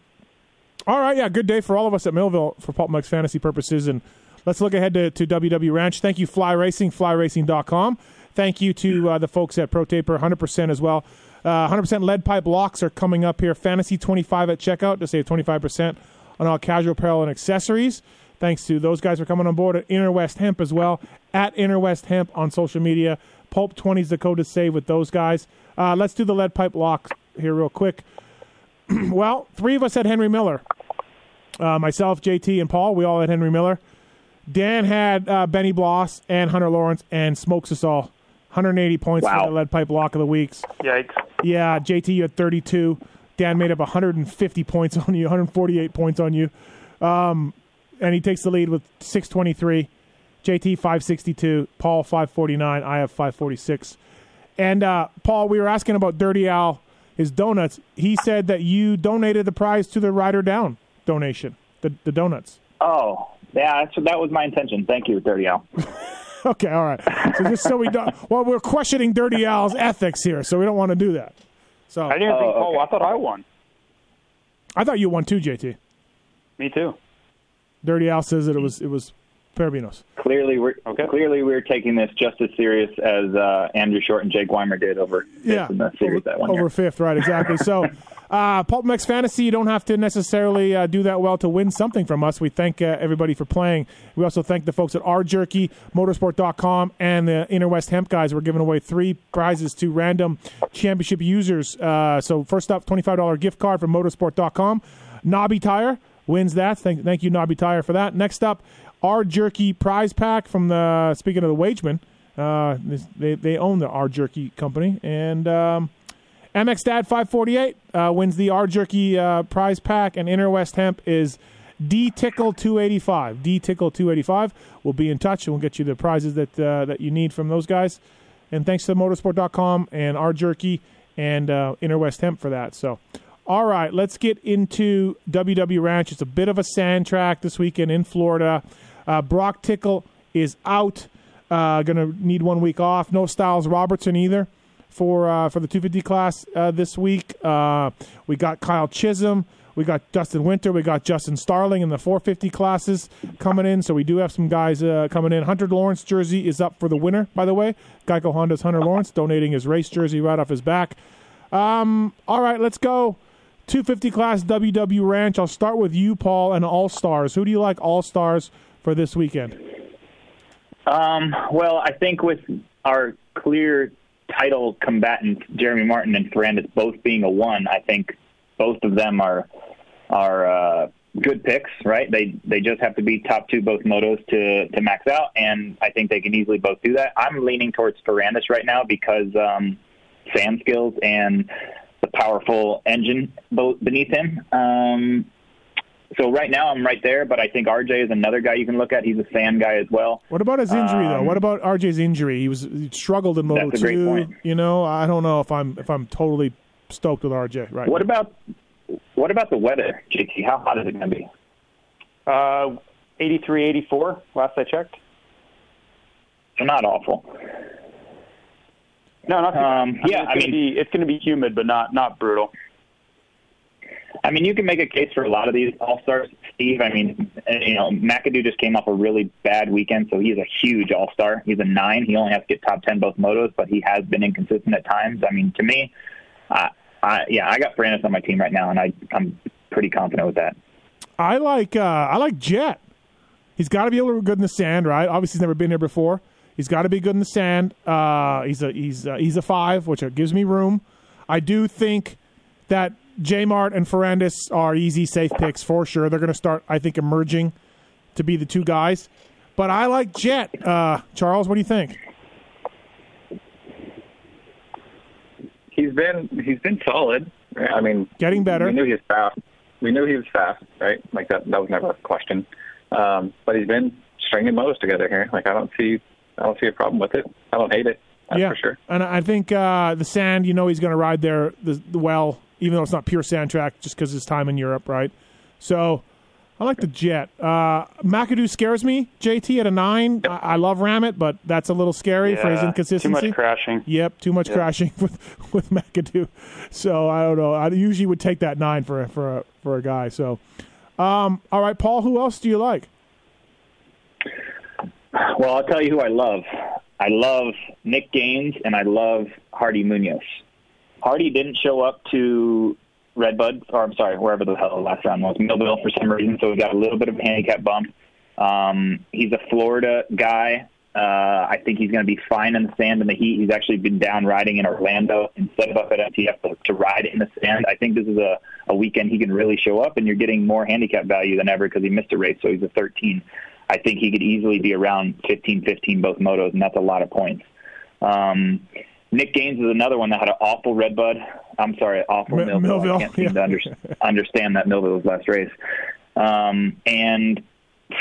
all right, yeah, good day for all of us at Millville for PulpMX fantasy purposes, and let's look ahead to, to WW Ranch. Thank you, Fly Racing, FlyRacing.com. Thank you to uh, the folks at Pro Taper 100% as well. Uh, 100% lead pipe locks are coming up here. Fantasy 25 at checkout to save 25% on all casual apparel and accessories. Thanks to those guys for coming on board at Inner West Hemp as well. At Inner West Hemp on social media. Pulp 20 is the code to save with those guys. Uh, let's do the lead pipe lock here real quick. well, three of us had Henry Miller. Uh, myself, JT, and Paul, we all had Henry Miller. Dan had uh, Benny Bloss and Hunter Lawrence and smokes us all. 180 points
Wow.
for the lead pipe lock of the weeks.
Yikes.
Yeah, JT, you had 32. Dan made up 150 points on you, 148 points on you. Um, and he takes the lead with 623. JT, 562. Paul, 549. I have 546. And uh, Paul, we were asking about Dirty Al, his donuts. He said that you donated the prize to the Rider Down donation, the, the donuts.
Oh, yeah, that's, that was my intention. Thank you, Dirty Al.
Okay, all right. So just so we don't, well, we're questioning Dirty Al's ethics here, so we don't want to do that. So
I didn't
Oh,
think. Oh,
okay.
I thought I won.
I thought you won too, JT.
Me too.
Dirty Al says that it was it was Perebijnos.
Clearly, we're
Okay.
clearly we're taking this just as serious as uh, Andrew Short and Jake Weimer did over
Yeah,
in the series
over,
that one
over
year.
fifth, right? Exactly. So, uh, PulpMX Fantasy, you don't have to necessarily uh, do that well to win something from us. We thank uh, everybody for playing. We also thank the folks at R Jerky, Motorsport.com, and the Inner West Hemp guys. We're giving away three prizes to random championship users. Uh, so, first up, twenty five dollar gift card from Motorsport.com. Nobby Tire wins that. Thank, thank you, Nobby Tire, for that. Next up, R Jerky prize pack from the speaking of the Wageman. Uh, they they own the R Jerky company and. Um, MX Dad 548 uh, wins the R Jerky uh, prize pack, and Inner West Hemp is D Tickle 285. D Tickle 285. We'll be in touch and we'll get you the prizes that uh, that you need from those guys. And thanks to motorsport.com and R Jerky and uh, Inner West Hemp for that. So, all right, let's get into WW Ranch. It's a bit of a sand track this weekend in Florida. Uh, Broc Tickle is out. Uh, going to need one week off. No Stilez Robertson either for uh, for the 250 class uh, this week. Uh, we got Kyle Chisholm, we got Dustin Winter, we got Justin Starling in the 450 classes coming in. So we do have some guys uh, coming in. Hunter Lawrence jersey is up for the winner, by the way. Geico Honda's Hunter Lawrence donating his race jersey right off his back. Um, all right, let's go. 250 class WW Ranch. I'll start with you, Paul, and All Stars. Who do you like All Stars for this weekend?
Um, well, I think with our clear title combatants, Jeremy Martin and Ferrandis both being a one, I think both of them are are uh, good picks, right? They they just have to be top two both motos to to max out, and I think they can easily both do that. I'm leaning towards Ferrandis right now because um, sand skills and the powerful engine beneath him. Um, so right now I'm right there, but I think RJ is another guy you can look at. He's a sand guy as well.
What about his injury though?
Um,
What about RJ's injury? He was he struggled in Moto
That's a great
Two.
point.
You know, I don't know if I'm if I'm totally stoked with RJ right.
What
now.
about what about the weather, JT? How hot is it going to be?
Uh, 83, 84, last I checked.
So not awful.
No, not bad.
Um, yeah, I mean-
it's going to be humid, but not not brutal.
I mean, you can make a case for a lot of these all stars, Steve. I mean, you know, McAdoo just came off a really bad weekend, so he's a huge all star. He's a nine. He only has to get top ten both motos, but he has been inconsistent at times. I mean, to me, I, yeah, I got Ferrandis on my team right now, and I, I'm pretty confident with that.
I like uh, I like Jett. He's got to be able to be good in the sand, right? Obviously, he's never been here before. He's got to be good in the sand. Uh, he's a he's uh, he's a five, which gives me room. I do think that J Mart and Ferrandis are easy, safe picks for sure. They're going to start, I think, emerging to be the two guys. But I like Jett. Uh, Charles, what do you think?
He's been he's been solid. I mean,
Getting better.
We knew he was fast. We knew he was fast, right? Like that. That was never a question. Um, but he's been stringing motos together here. Like I don't see I don't see a problem with it. I don't hate it. That's
yeah,
for sure.
And I think uh, the sand, you know, he's going to ride there the, the well, even though it's not pure soundtrack, just because his time in Europe, right? So I like the Jett. Uh, McAdoo scares me. JT at a nine. I, I love Ramit, but that's a little scary for his
Yeah,
inconsistency.
Too much crashing.
Yep, too much
Yeah.
crashing with with McAdoo. So I don't know. I usually would take that nine for a, for a, for a guy. So, um, all right, Paul. Who else do you like?
Well, I'll tell you who I love. I love Nick Gaines and I love Hardy Munoz. Hardy didn't show up to Redbud, or I'm sorry, wherever the hell the last round was, Millville for some reason, so we got a little bit of a handicap bump. Um, he's a Florida guy. Uh, I think he's going to be fine in the sand and the heat. He's actually been down riding in Orlando instead of up at MTF to, to ride in the sand. I think this is a, a weekend he can really show up, and you're getting more handicap value than ever because he missed a race, so he's a 13. I think he could easily be around 15 15 both motos, and that's a lot of points. Um, Nick Gaines is another one that had an awful Redbud. I'm sorry, awful
Mi-
Millville.
Millville,
I can't seem
yeah.
to under, understand that Millville was last race. Um, and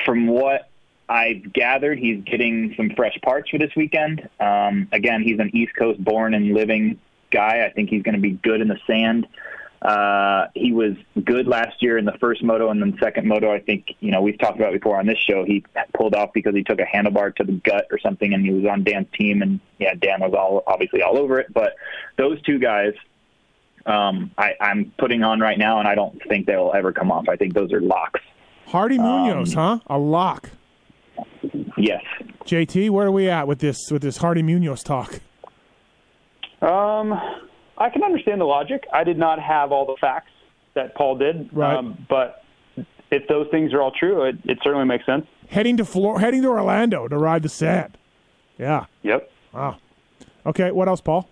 from what I've gathered, he's getting some fresh parts for this weekend. Um, again, he's an East Coast born and living guy. I think he's going to be good in the sand. Uh, he was good last year in the first moto and then second moto. I think, you know, we've talked about before on this show. He pulled off because he took a handlebar to the gut or something and he was on Dan's team. And yeah, Dan was all obviously all over it. But those two guys, um, I, I'm putting on right now and I don't think they'll ever come off. I think those are locks.
Hardy Munoz, huh? A lock.
Yes.
JT, where are we at with this with this Hardy Munoz talk?
Um, I can understand the logic. I did not have all the facts that Paul did,
Right.
um, but if those things are all true, it, it certainly makes sense.
Heading to Flor- heading to Orlando to ride the sand. Yeah.
Yep.
Wow. Okay. What else, Paul?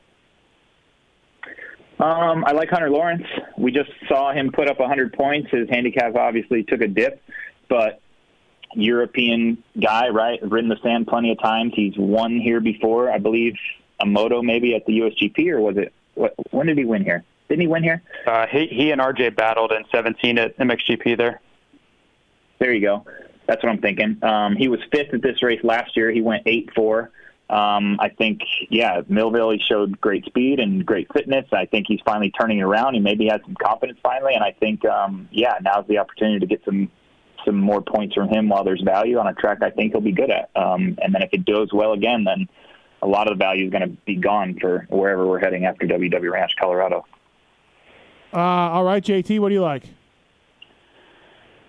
Um, I like Hunter Lawrence. We just saw him put up 100 points. His handicap obviously took a dip, but European guy, right? Ridden the sand plenty of times. He's won here before, I believe, a moto maybe at the USGP, or was it? What, when did he win here? Didn't he win here?
Uh, he, he and RJ battled in 17 at MXGP there.
There you go. That's what I'm thinking. Um, he was fifth at this race last year. He went eight four. Um, I think, yeah, Millville. He showed great speed and great fitness. I think he's finally turning it around. He maybe had some confidence finally, and I think, um, yeah, now's the opportunity to get some some more points from him while there's value on a track. I think he'll be good at. Um, and then if it goes well again, then a lot of the value is going to be gone for wherever we're heading after WW Ranch, Colorado.
Uh, all right, JT, what do you like?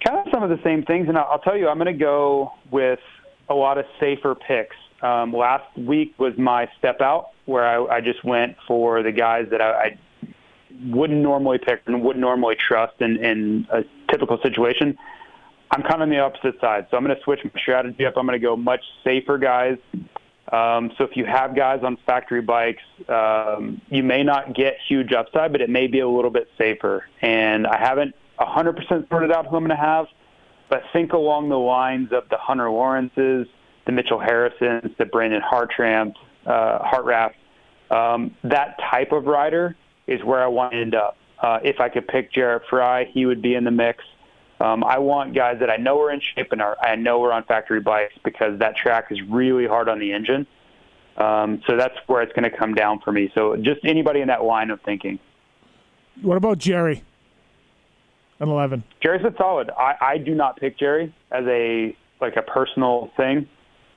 kind of some of the same things, and I'll, I'll tell you, I'm going to go with a lot of safer picks. Um, last week was my step out, where I, I just went for the guys that I, I wouldn't normally pick and wouldn't normally trust in, in a typical situation. I'm kind of on the opposite side, so I'm going to switch my strategy up. I'm going to go much safer guys. Um, so if you have guys on factory bikes, um, you may not get huge upside, but it may be a little bit safer. And I haven't 100% sorted out who I'm going to have, but think along the lines of the Hunter Lawrences, the Mitchell Harrisons, the Brandon Hartramp, uh, Hartraft. Um, that type of rider is where I want to end up. Uh, if I could pick Jarrett Frye, he would be in the mix. Um, I want guys that I know are in shape and are, I know are on factory bikes because that track is really hard on the engine. Um, so that's where it's going to come down for me. So just anybody in that line of thinking.
What about Jerry? An eleven.
Jerry's been solid. I, I do not pick Jerry as a like a personal thing,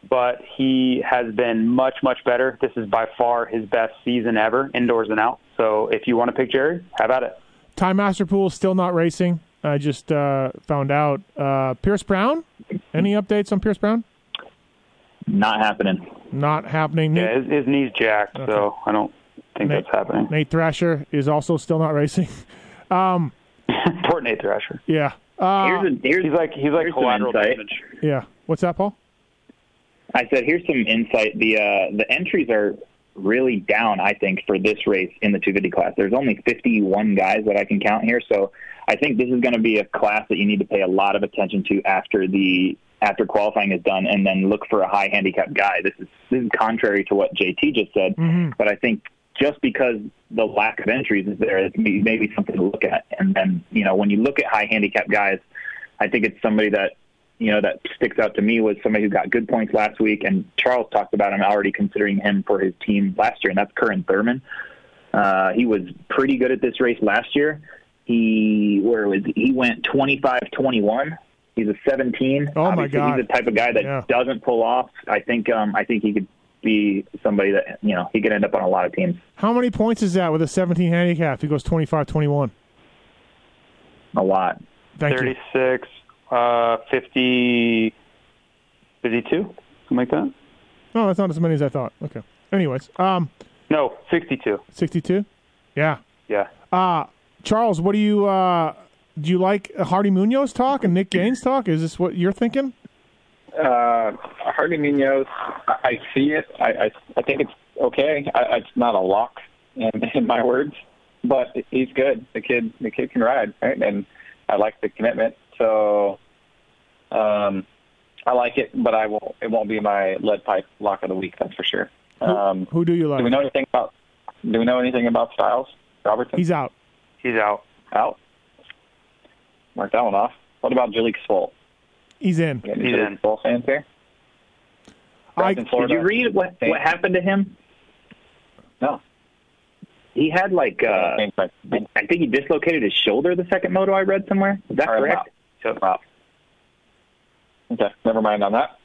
but he has been much much better. This is by far his best season ever, indoors and out. So if you want to pick Jerry, have at it.
Time Master Pool still not racing. I just uh, found out. Uh, Pierce Brown. Any updates on Pierce Brown?
Not happening.
Not happening.
Yeah, his, his knee's jacked, so I don't think
Nate-
that's happening.
Nate Thrasher is also still not racing.
Poor Nate Thrasher.
Yeah. Uh,
Here's a, here's
He's like he's like
Here's
collateral damage.
yeah. What's that, Paul?
I said, here's some insight. The uh, the entries are really down, I think, for this race in the 250 class. There's only 51 guys that I can count here, so I think this is going to be a class that you need to pay a lot of attention to after the after qualifying is done, and then look for a high handicap guy. This is this is contrary to what JT just said, but I think just because the lack of entries is there, it's may- maybe something to look at. And then you know when you look at high handicap guys, I think it's somebody that you know, that sticks out to me was somebody who got good points last week, and Charles talked about him already considering him for his team last year, and that's Curren Thurman. Uh, he was pretty good at this race last year. He where was he? he went 25-21 He's a 17.
Oh, my God.
He's the type of guy that
Yeah.
doesn't pull off. I think um, I think he could be somebody that you know he could end up on a lot of teams.
How many points is that with a 17 handicap? He goes 25-21.
A lot.
Thank you.
36, uh, 50, 52, something like that.
No, that's not as many as I thought. Okay. Anyways, um,
No, 62.
62. Yeah.
Yeah.
Uh Charles, what do you uh do you like Hardy Munoz talk and Nick Gaines talk? Is this what you're thinking?
Uh, Hardy Munoz, I, I see it. I, I I think it's okay. I, it's not a lock in, in my words, but he's good. The kid, the kid can ride, right? And I like the commitment. So, um, I like it, but I won't. It won't be my lead pipe lock of the week. That's for sure. Um,
Who do you like?
do we know anything about? Do we know anything about Stilez Robertson?
He's out.
He's out.
out. Mark that one off. What about Jalek Swoll?
He's in.
He's
Jalek
in.
Swoll fans here?
I,
Back in Florida?
Did you read what what happened to him?
No.
He had like uh, I think he dislocated his shoulder. The second moto I read somewhere. Is that
All right,
correct?
wow. Wow. Okay, never mind on that.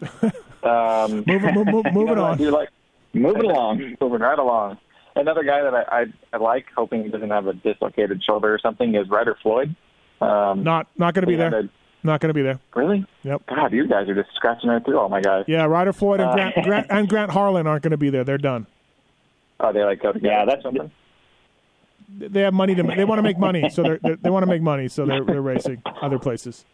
Um,
Moving- mo- mo-
you
moving
know
on.
You're like
Moving along.
moving right along. Another guy that I, I, I like, hoping he doesn't have a dislocated shoulder or something, is Ryder Floyd. Um,
not not going to be there.
a-
Not going to be there.
really?
Yep.
God, you guys are just scratching right through all my guys.
Yeah, Ryder Floyd and
Uh,
Grant, Grant and Grant Harlan aren't going to be there. They're done.
Oh, they like go together.
Yeah, that's-
something.
They have money to. They want to make money, so they're, they're, they want to make money, so they're, they're racing other places.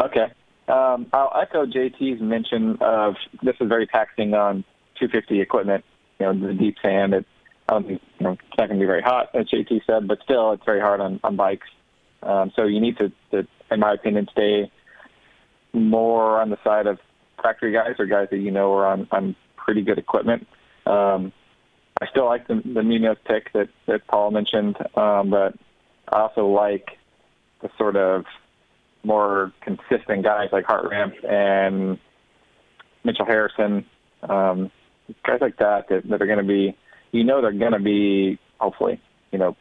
Okay. Um, I'll echo JT's mention of this is very taxing on 250 equipment. You know, the deep sand. It, I think you know, it's not going to be very hot, as JT said, but still, it's very hard on on bikes. Um, so you need to, to, in my opinion, stay more on the side of factory guys or guys that you know are on on pretty good equipment. Um, I still like the, the Munoz pick that that Paul mentioned, um, but I also like the sort of more consistent guys like Hart Ramp and Mitchell Harrison, um, guys like that that, that are going to be, you know, they're going to be hopefully, you know,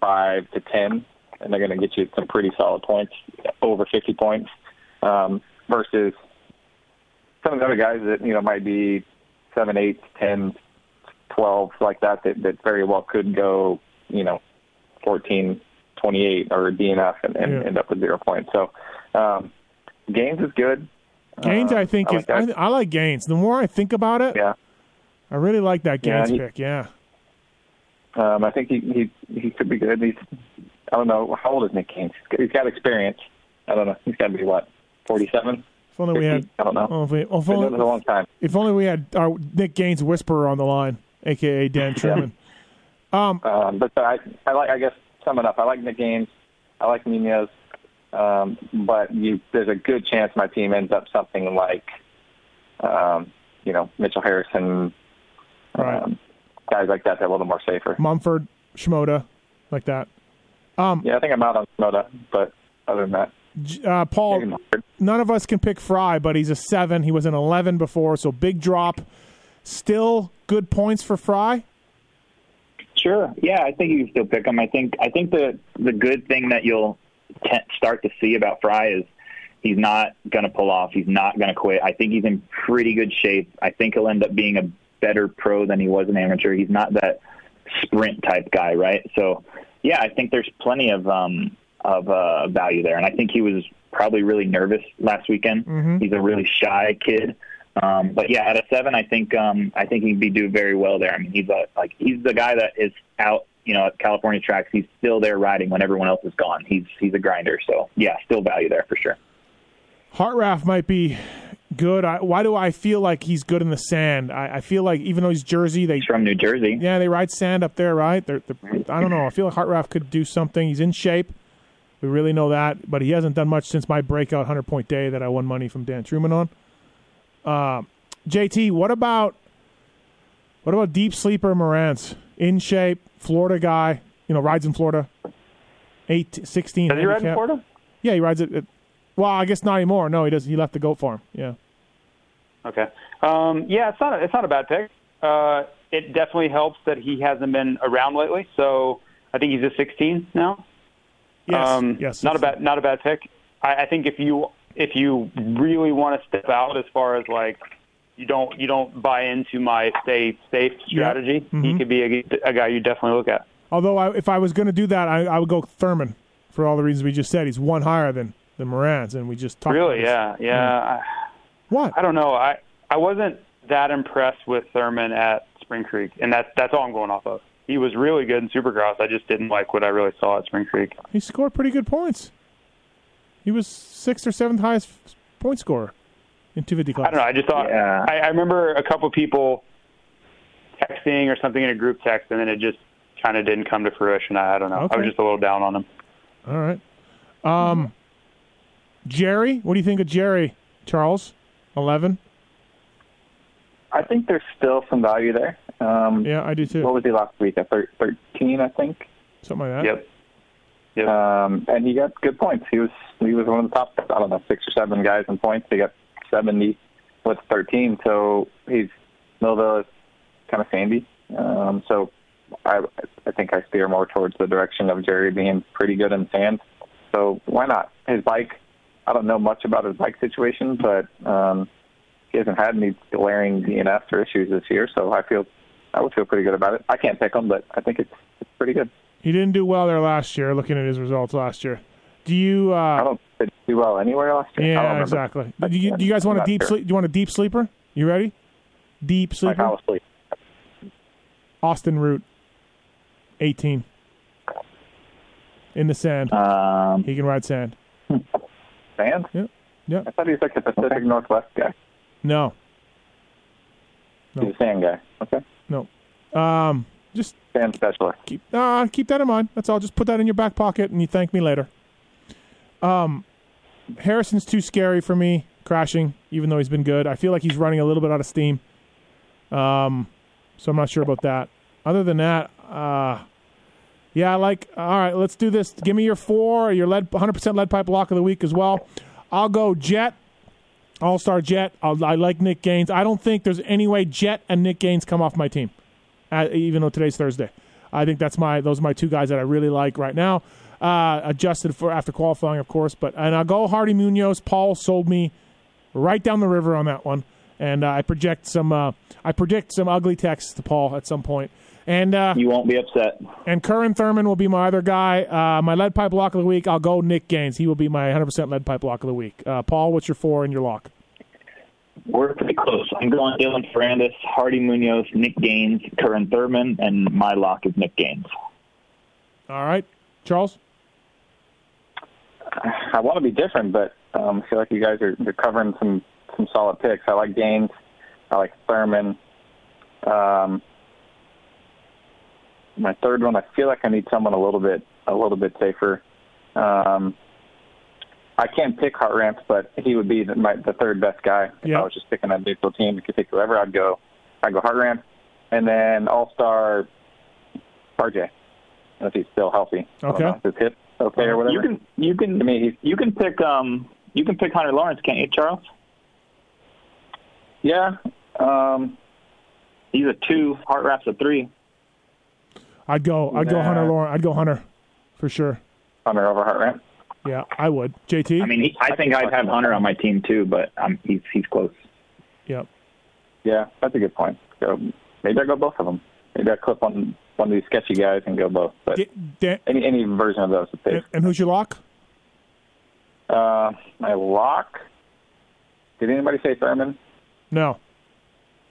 five to ten, and they're going to get you some pretty solid points, over 50 points, um, versus some of the other guys that you know might be seven, eight, ten, twelve, like that, that that very well could go, you know, 14, 28 or DNF and, and
Yeah.
end up with zero points. So um, Gaines is good.
Gaines,
Uh,
I think
I
is.
like that.
I, I like Gaines. The more I think about it,
Yeah,
I really like that
Yeah,
Gaines
he-
pick. Yeah,
um, I think he, he he could be good. He's I don't know how old is Nick Gaines. He's got experience. I don't know. He's got to be what forty seven.
if only we had.
I don't know.
Oh, if, we, if,
Been doing this a
only,
long time.
if only we had our Nick Gaines whisperer on the line, aka Dan Truman. Um,
Um, but I, I like, I guess, summing up, I like Nick Gaines. I like Munoz. Um, but you, there's a good chance my team ends up something like, um, you know, Mitchell Harrison,
Right.
um, guys like that, they're a little more safer.
Mumford, Shimoda, like that. Um,
Yeah, I think I'm out on Moda, but other than that,
uh, Paul, none of us can pick Frye, but he's a seven. He was an eleven before, so big drop. Still good points for Frye.
Sure. Yeah, I think you can still pick him. I think I think the the good thing that you'll t- start to see about Frye is he's not going to pull off. He's not going to quit. I think he's in pretty good shape. I think he'll end up being a better pro than he was an amateur. He's not that sprint type guy, right? So, yeah, I think there's plenty of um of uh, value there, and I think he was probably really nervous last weekend. He's a really shy kid. Um, but yeah, at a seven, I think um, I think he'd be do very well there. I mean, he's a, like he's the guy that is out, you know, at California tracks. He's still there riding when everyone else is gone. He's he's a grinder. So yeah, still value there for sure.
Hartraff might be good. I, why do I feel like he's good in the sand? I, I feel like even though he's Jersey, they
He's from New Jersey.
yeah they ride sand up there, right? They're, they're, I don't know. I feel like Hartraff could do something. He's in shape. We really know that, but he hasn't done much since my breakout hundred point day that I won money from Dan Truman on. Uh, JT, what about what about deep sleeper Morantz? In shape, Florida guy. You know, rides in Florida. Eight, 16
Does he ride in. Florida?
Yeah, he rides it. it well, I guess not anymore. No, he does. He left the goat farm. Yeah.
Okay. Um, yeah, it's not a, it's not a bad pick. Uh, it definitely helps that he hasn't been around lately. So I think he's a 16 now.
Yes.
Um,
yes.
Not a bad not a bad pick. I, I think if you if you really want to step out as far as like you don't you don't buy into my stay safe strategy,
Mhm.
he could be a, a guy you definitely look at.
Although I, if I was going to do that, I, I would go Thurman for all the reasons we just said. He's one higher than than Morans, and we just talked.
Really, yeah, yeah. I,
What?
I don't know. I I wasn't that impressed with Thurman at Spring Creek, and that's that's all I'm going off of. He was really good in Supercross. I just didn't like what I really saw at Spring Creek.
He scored pretty good points. He was sixth or seventh highest point scorer in 250 class.
I don't know. I just thought
Yeah.
I, I remember a couple people texting or something in a group text, and then it just kind of didn't come to fruition. I, I don't know. I was just a little down on him.
All right. Um, Jerry, what do you think of Jerry Charles? 11.
I think there's still some value there. Um,
Yeah, I do too.
What was he last week? At thir- 13, I think.
Something like that.
Yep. Yep.
Um, and he got good points. He was he was one of the top, I don't know, six or seven guys in points. He got 70 with 13. So he's Millville is kind of sandy. Um, so I I think I steer more towards the direction of Jerry being pretty good in sand. So why not? His bike. I don't know much about his bike situation, but um, he hasn't had any glaring DNFs or issues this year. So I feel I would feel pretty good about it. I can't pick him, but I think it's it's pretty good.
He didn't do well there last year, looking at his results last year. Do you. Uh, I
don't did do well anywhere last year.
Yeah, exactly. Do you, do you guys want a deep
sure.
sleep? Do you want a deep sleeper? You ready? Deep sleeper?
how asleep.
Austin Root, 18. In the sand.
Um,
He can ride sand.
Sand?
Yep. Yep.
I thought he was like the Pacific
Okay.
Northwest guy.
No.
He's a sand guy. Okay.
No. Um, just
Sand specialist.
keep uh, keep that in mind. That's all. Just put that in your back pocket, and you thank me later. Um, Harrison's too scary for me crashing, even though he's been good. I feel like he's running a little bit out of steam. Um, so I'm not sure about that. Other than that, uh, yeah, I like. All right, let's do this. Give me your four, your lead, 100% lead pipe lock of the week as well. I'll go Jett, All Star Jett. I'll, I like Nick Gaines. I don't think there's any way Jett and Nick Gaines come off my team uh, even though today's Thursday. I think that's my those are my two guys that I really like right now. Uh, adjusted for after qualifying, of course, but and I'll go Hardy Munoz. Paul sold me right down the river on that one, and uh, I project some uh, I predict some ugly texts to Paul at some point. And uh,
you won't be upset.
and Curren Thurman will be my other guy. Uh, my lead pipe lock of the week. I'll go Nick Gaines. He will be my 100% lead pipe lock of the week. Uh, Paul, what's your four and your lock?
We're pretty close. I'm going Dylan Ferrandis, Hardy Munoz, Nick Gaines, Curren Thurman, and my lock is Nick Gaines.
All right, Charles.
I want to be different, but um, I feel like you guys are you're covering some some solid picks. I like Gaines. I like Thurman. Um, my third one, I feel like I need someone a little bit a little bit safer. Um, I can't pick Hart Ramp, but he would be the, my, the third best guy if
Yeah.
I was just picking a neutral team. You could pick whoever I'd go. I'd go Hart Ramp, and then All Star RJ, if he's still healthy.
Okay.
know, His hip okay or whatever.
You can you can
I mean, he's
you can pick um you can pick Hunter Lawrence, can't you, Charles?
Yeah. Um,
He's a two, Heart Rap's a three.
I'd go. I'd go Hunter Lauren. I'd go Hunter for sure.
Hunter over Hart
Yeah, I would. JT.
I mean, he, I think I'd have Hunter on my team too, but um, he's he's close.
Yep.
Yeah, that's a good point. So maybe I go both of them. Maybe I clip on one of these sketchy guys and go both. But
Da- Dan-
any any version of those safe.
and, and who's your lock?
Uh, my lock. Did anybody say Thurman?
No.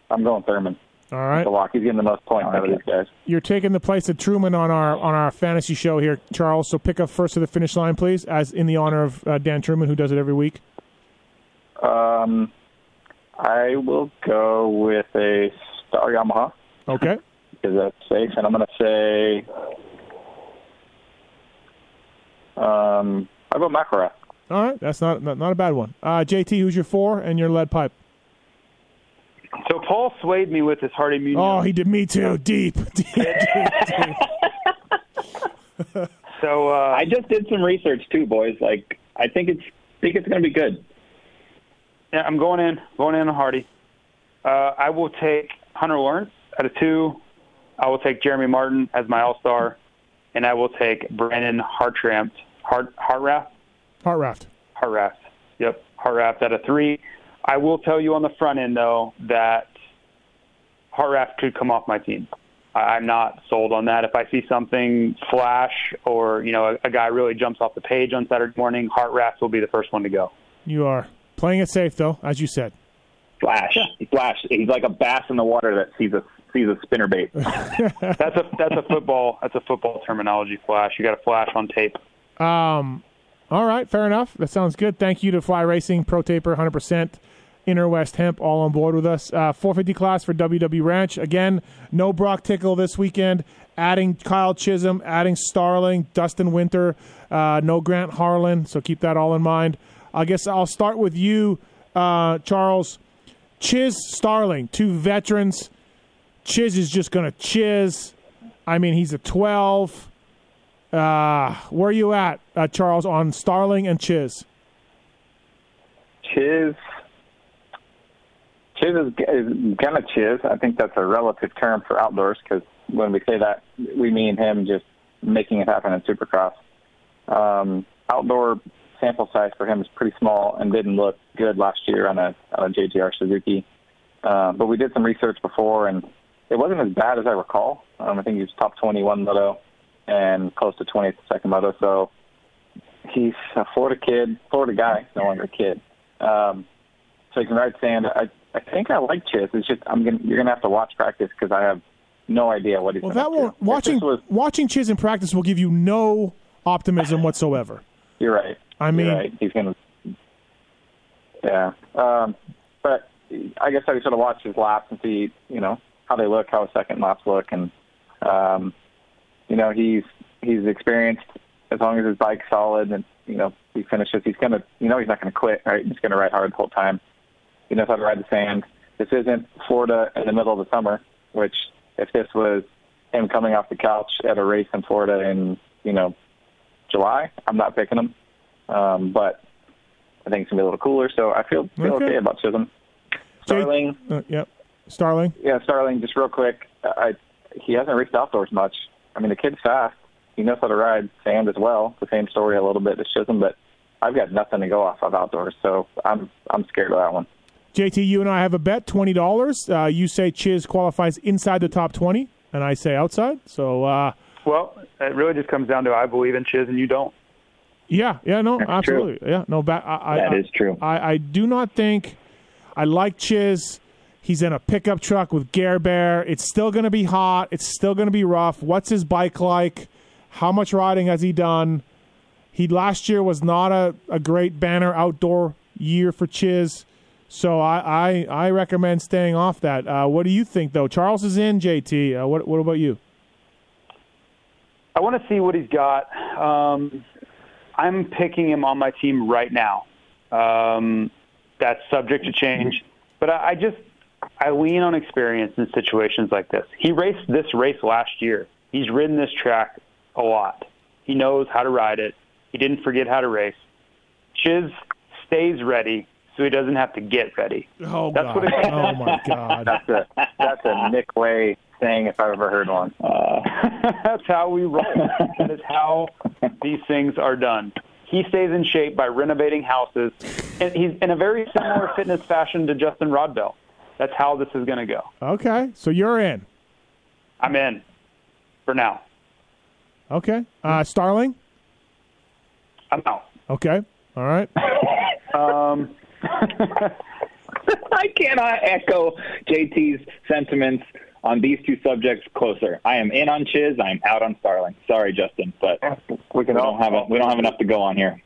I'm going Thurman.
All right.
Lock. He's getting the most points out of these guys.
You're taking the place of Truman on our on our fantasy show here, Charles. So pick up first to the finish line, please, as in the honor of uh, Dan Truman, who does it every week.
Um, I will go with a Star Yamaha
Okay.
because that's safe, and I'm going to say. Um, I'll go McElrath.
All right. That's not not, not a bad one. Uh, JT, who's your four and your lead pipe?
So Paul swayed me with his Hardy Munoz.
Oh, he did me too. Deep. deep, deep, deep.
so uh,
I just did some research too, boys. Like I think it's think it's going to be good.
yeah, I'm going in, going in on Hardy. Uh, I will take Hunter Lawrence at a two. I will take Jeremy Martin as my All Star, and I will take Brandon Hartramp, Hart Hartrath,
Heart raft.
Hartranft. Yep, Hartranft at a three. I will tell you on the front end though that Hartranft could come off my team. I'm not sold on that. If I see something flash or you know a, a guy really jumps off the page on Saturday morning, Hartranft will be the first one to go.
You are playing it safe though, as you said.
Flash, flash. He's like a bass in the water that sees a sees a spinner bait.
that's a that's a football that's a football terminology. Flash. You got a flash on tape.
Um, all right, fair enough. That sounds good. Thank you to Fly Racing, Pro Taper, 100%, Inner West Hemp, all on board with us. Uh, 450 class for WW Ranch. Again, no Broc Tickle this weekend. Adding Kyle Chisholm, adding Starling, Dustin Winter, uh, no Grant Harlan. So keep that all in mind. I guess I'll start with you, uh, Charles. Chiz Starling, two veterans. Chiz is just going to chiz. I mean, he's a 12. Uh, where are you at, uh, Charles, on Starling and Chiz?
Chiz. Chiz is, is of chiz. I think that's a relative term for outdoors because when we say that, we mean him just making it happen in Supercross. Um, outdoor sample size for him is pretty small and didn't look good last year on a, on a JGR Suzuki. Uh, but we did some research before, and it wasn't as bad as I recall. Um, I think he was top 21 moto and close to 20th second moto. So he's a Florida kid, Florida guy, no longer a kid. Um, so he can ride sand. I, I think I like Chiz. It's just I'm gonna you're gonna have to watch practice because I have no idea what he's.
Well, that
do.
watching
was,
watching Chiz in practice will give you no optimism whatsoever.
You're right.
I mean,
right. he's gonna. Yeah, um, but I guess I sort of watch his laps and see, you know, how they look, how his second laps look, and um, you know, he's he's experienced. As long as his bike's solid and you know he finishes, he's gonna, you know, he's not gonna quit, right? He's gonna ride hard the whole time. He knows how to ride the sand. This isn't Florida in the middle of the summer, which if this was him coming off the couch at a race in Florida in you know July, I'm not picking him. Um, but I think it's gonna be a little cooler, so I feel feel okay,
Okay.
about Chisholm. Starling,
Uh, yep, Starling.
yeah, Starling. Just real quick, I he hasn't raced outdoors much. I mean, the kid's fast. He knows how to ride sand as well. The same story a little bit as Chisholm, but I've got nothing to go off of outdoors, so I'm I'm scared of that one.
JT, you and I have a bet, twenty dollars. Uh, you say Chiz qualifies inside the top twenty, and I say outside. So uh,
Well, it really just comes down to I believe in Chiz and you don't.
yeah, yeah, no,
That's
absolutely, yeah, no. Ba- I,
That
I,
is true.
I, I do not think I like Chiz. He's in a pickup truck with Gare Bear. It's still going to be hot. It's still going to be rough. What's his bike like? How much riding has he done? He last year was not a, a great banner outdoor year for Chiz. So I, I, I recommend staying off that. Uh, what do you think, though? Charles is in, JT. Uh, what, what about you?
I want to see what he's got. Um, I'm picking him on my team right now. Um, that's subject to change, but I, I just I lean on experience in situations like this. He raced this race last year. He's ridden this track a lot. He knows how to ride it. He didn't forget how to race. Chiz stays ready, so he doesn't have to get ready.
Oh,
That's
God.
what it-
oh, my God.
That's a that's a Nick Wey thing if I've ever heard one.
That's how we roll. that is how these things are done. He stays in shape by renovating houses, and he's in a very similar fitness fashion to Justin Rodbell. That's how this is going to go.
Okay, so you're in.
I'm in for now.
Okay. Uh, Starling?
I'm out.
Okay. All right.
Um,
I cannot echo JT's sentiments on these two subjects closer. I am in on Chiz. I am out on Starling. Sorry, Justin, but
We
we
can all
don't have a, we don't have enough to go on here.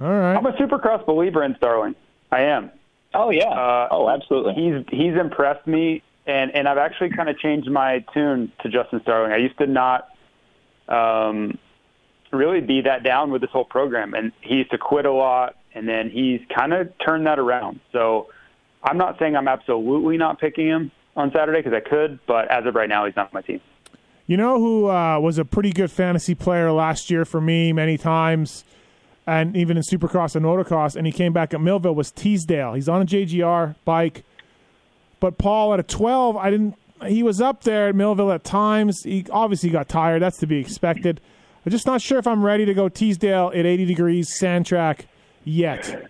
All right.
I'm a Supercross believer in Starling. I am.
Oh yeah.
Uh,
oh, absolutely.
He's he's impressed me, and and I've actually kind of changed my tune to Justin Starling. I used to not um, really be that down with this whole program, and he used to quit a lot, and then he's kind of turned that around. So I'm not saying I'm absolutely not picking him on Saturday because I could, but as of right now, he's not on my team.
You know who uh, was a pretty good fantasy player last year for me many times, and even in Supercross and Motocross, and he came back at Millville was Teasdale. He's on a JGR bike, but Paul at a 12, I didn't. He was up there at Millville at times. He obviously got tired. That's to be expected. I'm just not sure if I'm ready to go Teasdale at 80 degrees sand track yet.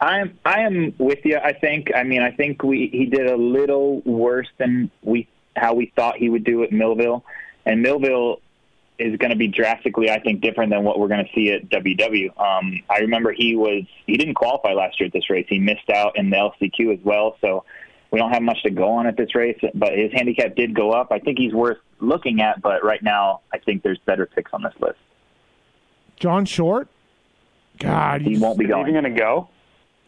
I am I am with you. I think. I mean, I think we he did a little worse than we how we thought he would do at Millville, and Millville is going to be drastically, I think, different than what we're going to see at WW. Um, I remember he was he didn't qualify last year at this race. He missed out in the LCQ as well, so we don't have much to go on at this race. But his handicap did go up. I think he's worth looking at, but right now I think there's better picks on this list.
John Short. God,
He won't be
Is he
going.
even going to go?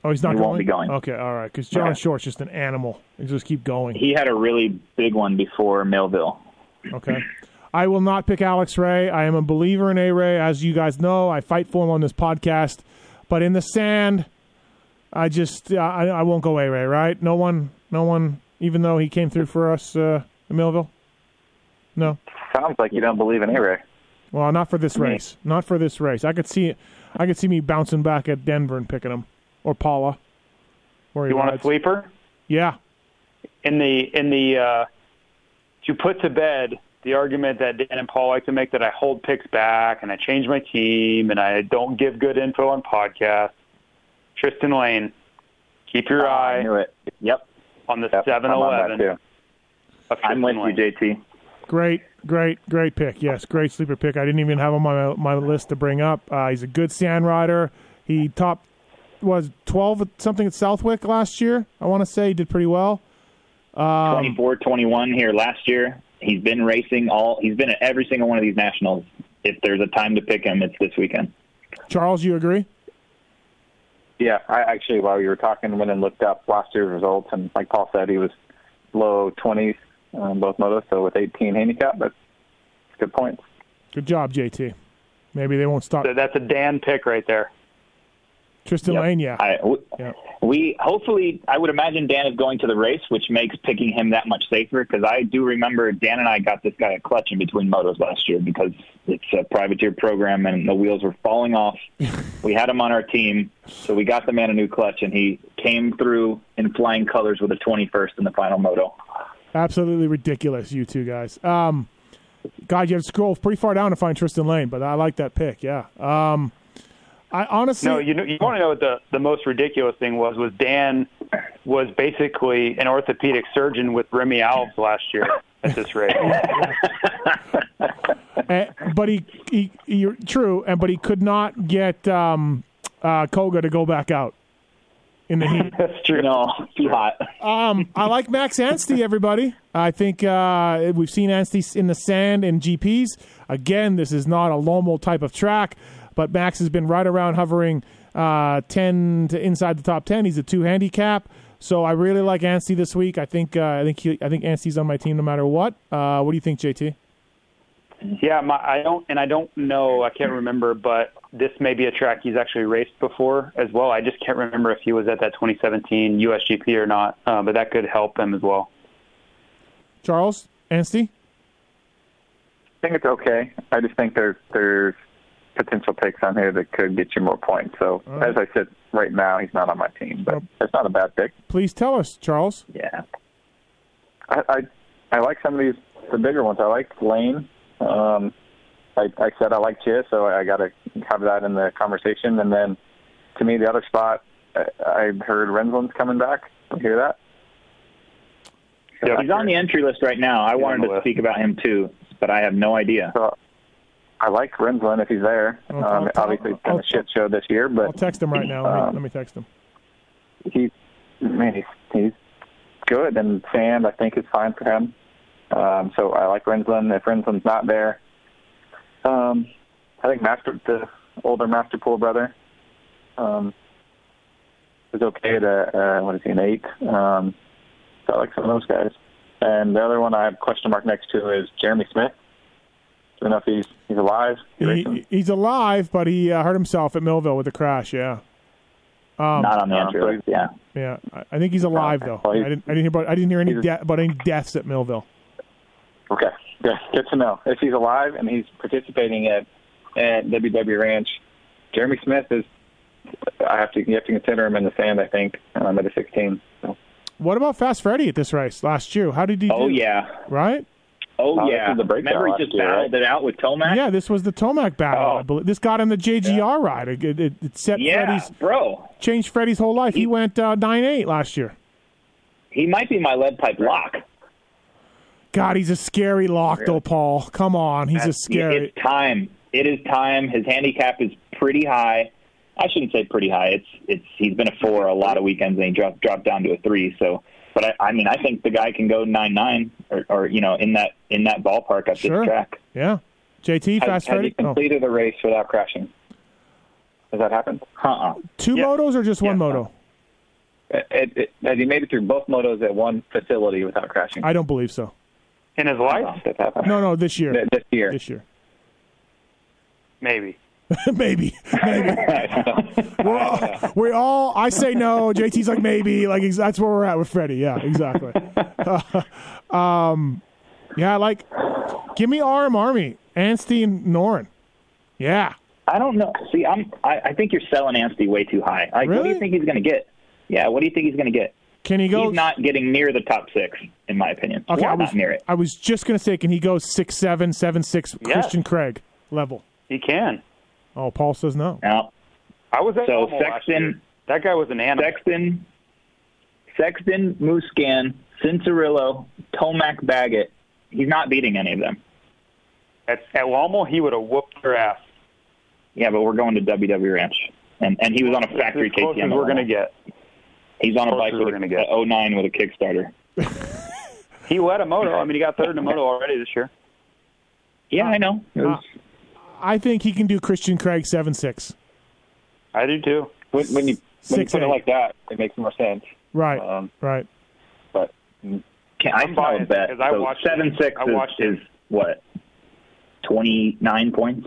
Oh, he's not
he
going.
won't be going.
Okay, all right. Because John
Yeah.
Short's just an animal. He just keep going.
He had a really big one before Millville.
Okay. I will not pick Alex Ray. I am a believer in A Ray, as you guys know. I fight for him on this podcast, but in the sand, I just uh, I, I won't go A Ray. Right? No one, no one. Even though he came through for us uh, in Millville. No.
Sounds like you don't believe in A-Ray.
Well, not for this race. Not for this race. I could see, I could see me bouncing back at Denver and picking him or Paula. Where
You want a
rides.
sleeper?
Yeah.
in the in the uh, to put to bed the argument that Dan and Paul like to make that I hold picks back and I change my team and I don't give good info on podcasts. Tristan Lane, keep your
I
eye
knew it. Yep.
on the
Yep,
seven
I'm on that
eleven.
I'm
Tristan
with you, JT.
Great, great, great pick. Yes, great sleeper pick. I didn't even have him on my, my list to bring up. Uh, he's a good sand rider. He top was twelve something at Southwick last year. I want to say he did pretty well. Um,
24, 21 here last year. He's been racing all. He's been at every single one of these nationals. If there's a time to pick him, it's this weekend.
Charles, you agree?
Yeah, I actually, while you were talking, went and looked up last year's results, and like Paul said, he was low 20s on both motos, so with 18 handicap, that's good points.
Good job, JT. Maybe they won't stop
So that's a Dan pick right there.
Tristan
Yep.
Lane. Yeah,
I, w-
yeah.
we hopefully, I would imagine Dan is going to the race, which makes picking him that much safer. Because I do remember Dan and I got this guy a clutch in between motos last year because it's a privateer program and the wheels were falling off. we had him on our team, so we got the man a new clutch, and he came through in flying colors with a 21st in the final moto.
Absolutely ridiculous, you two guys. Um, God, you have to scroll pretty far down to find Tristan Lane, but I like that pick. Yeah. Um, I honestly,
No, you know, you want to know what the the most ridiculous thing was? Was Dan was basically an orthopedic surgeon with Remy Alves last year at this rate.
Eh, but he, he, he, true, and but he could not get um, uh, Koga to go back out in the heat.
That's true.
No, too hot.
Um, I like Max Anstey, everybody. I think uh, we've seen Anstey in the sand in GPs. Again, this is not a Lommel type of track, but Max has been right around hovering uh, 10 to inside the top 10. He's a two handicap. So I really like Anstey this week. I think uh, I think he, I think Anstey's on my team no matter what. Uh, what do you think, JT?
Yeah, my, I don't, and I don't know. I can't remember, but this may be a track he's actually raced before as well. I just can't remember if he was at that 2017 USGP or not, uh, but that could help him as well.
Charles Anstey?
I think it's okay. I just think there's there's potential picks on here that could get you more points. So
All right.
as I said, right now he's not on my team, but
Well-
it's not a bad pick.
Please tell us, Charles.
Yeah.
I, I I like some of these the bigger ones. I like Lane. Um, I, I said I like Chiz, so I got to have that in the conversation. And then to me, the other spot, I, I heard Rensland's coming back. You hear that?
Yeah.
He's on the entry list right now. I wanted to
list.
speak about him too, but I have no idea.
So I like Rensland if he's there.
I'll-
Um,
I'll-
obviously, it's been
I'll-
a shit show this year, but
I'll
but
text him right now. Let me,
Um,
let me text him.
he's man, he's he's good, and sand I think is fine for him. Um, so I like Rensland. If Rensland's not there, um, I think Master the older Masterpool brother um, is okay to uh, what is he an eight? Um, so I like some of those guys. And the other one I have question mark next to is Jeremy Smith. Don't know if he's he's alive. He's.
He, he's alive, but he uh, hurt himself at Millville with a crash. Yeah. Um,
Not on the entry list. Yeah.
Yeah, I, think he's alive though. I didn't. I didn't hear about. I didn't hear any de- about any deaths at Millville.
Okay, good, good to know. If he's alive and he's participating at at WW Ranch, Jeremy Smith is. I have to you have to consider him in the sand. I think um, at a 16. So,
What about Fast Freddy at this race last year? How did he
Oh
do?
yeah.
Right.
Oh,
Oh,
yeah,
the breakdown
remember he just
year,
battled
right?
it out with Tomac.
Yeah, this was the Tomac battle.
Oh.
I believe. This got him the JGR ride. It, it, it set
Yeah,
Freddie's
bro.
changed Freddie's whole life. He,
He-
went uh, nine eight last year.
He might be my lead pipe lock.
God, he's a scary lock though, Paul. Come on, he's a scary.
It's time. It is time. His handicap is pretty high. I shouldn't say pretty high. It's it's he's been a four a lot of weekends and he dropped dropped down to a three. So, but I, I mean I think the guy can go nine nine or, or you know in that in that ballpark at
Sure.
this track.
Yeah, JT
Has,
fast
has he
Freddie. Oh.
completed a race without crashing? Has that happened?
Uh-uh.
Two
Yeah.
motos or just one moto?
It, it, it, has he made it through both motos at one facility without crashing?
I don't believe so.
In his life,
don't know if that's happened.
No, no, this year.
Th- This year.
This year.
maybe.
maybe, maybe. We're all, we all. I say no. JT's like maybe. Like that's where we're at with Freddie. Yeah, exactly. um, yeah, like give me RM Army, Anstey and Noren. Yeah,
I don't know. See, I'm. I, I think you're selling Anstey way too high. Like, what do you think he's going to get? Yeah, what do you think he's going to get?
Can he go?
He's not getting near the top six, in my opinion.
okay,
Why
I was
not near it?
I was just gonna say, can he go six seven seven six
Yes.
Christian Craig level?
He can.
Oh, Paul says no.
Now,
I was at
So
Normal last
Sexton-
year. That guy was an animal.
Sexton, Sexton, Musquin, Cianciarulo, Tomac, Baggett. He's not beating any of them.
At, at Lommel, he would have whooped their ass.
Yeah, but we're going to WW Ranch, and and he was on a factory
as close
KTM.
we're going to get.
He's on a bike
as
with
we're gonna
a,
get.
a 09 with a Kickstarter.
He led a moto. I mean, he got third in a moto already this year.
Yeah, I know. It was-
I think he can do Christian Craig seven six.
I do too.
When, when you when you
Six,
put it like that, it makes more sense.
Right,
Um,
right.
but
Can I
I'm
smell a
biased
bet?
because I
so
watched
seven
it.
six
I
is,
watched it.
is what? Twenty nine points,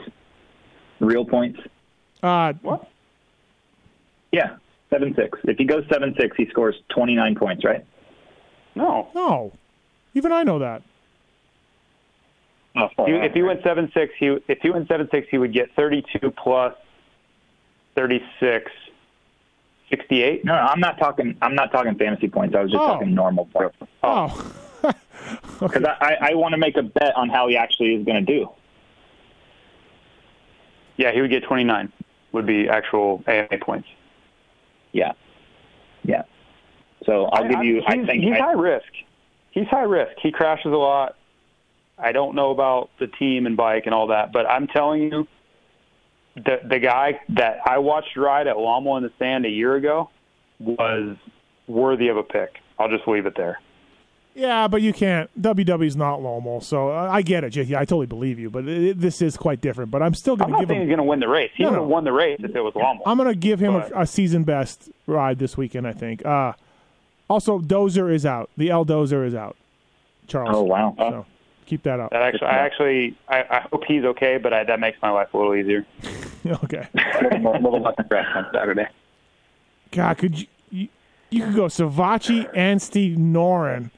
real points.
Uh,
What?
Yeah, seven six. If he goes seven six, he scores twenty nine points, right?
No.
no, even I know that.
oh,
He, if he went seven six, he if he went seven six, he would get thirty two plus thirty six. 68?
No, no, I'm not talking. I'm not talking fantasy points. I was just
Oh.
talking normal points
Oh, oh.
because I, I, I want to make a bet on how he actually is going to do.
Yeah, he would get 29. Would be actual AMA points.
Yeah, yeah. So I'll give you. I
he's,
think
he's
I-
high risk. He's high risk. He crashes a lot. I don't know about the team and bike and all that, but I'm telling you, the the guy that I watched ride at Lommel in the sand a year ago was worthy of a pick. I'll just leave it there.
Yeah, but you can't. WW's not Lommel, so uh, I get it, JT. I totally believe you, but it, this is quite different. But I'm still
I'm
going to
not
give
saying
him.
he's going to win the race. He
No,
would
no.
won the race if it was Lommel.
I'm going to give him a, a season best ride this weekend. I think. Uh, also, Dozer is out. The L Dozer is out. Charles.
Oh wow.
So keep that up.
that actually, I actually, I, I hope he's okay, but I, that makes my life a little easier.
okay.
a little less stress on Saturday.
God, could you you, you could go Savatgy and Steve Noren,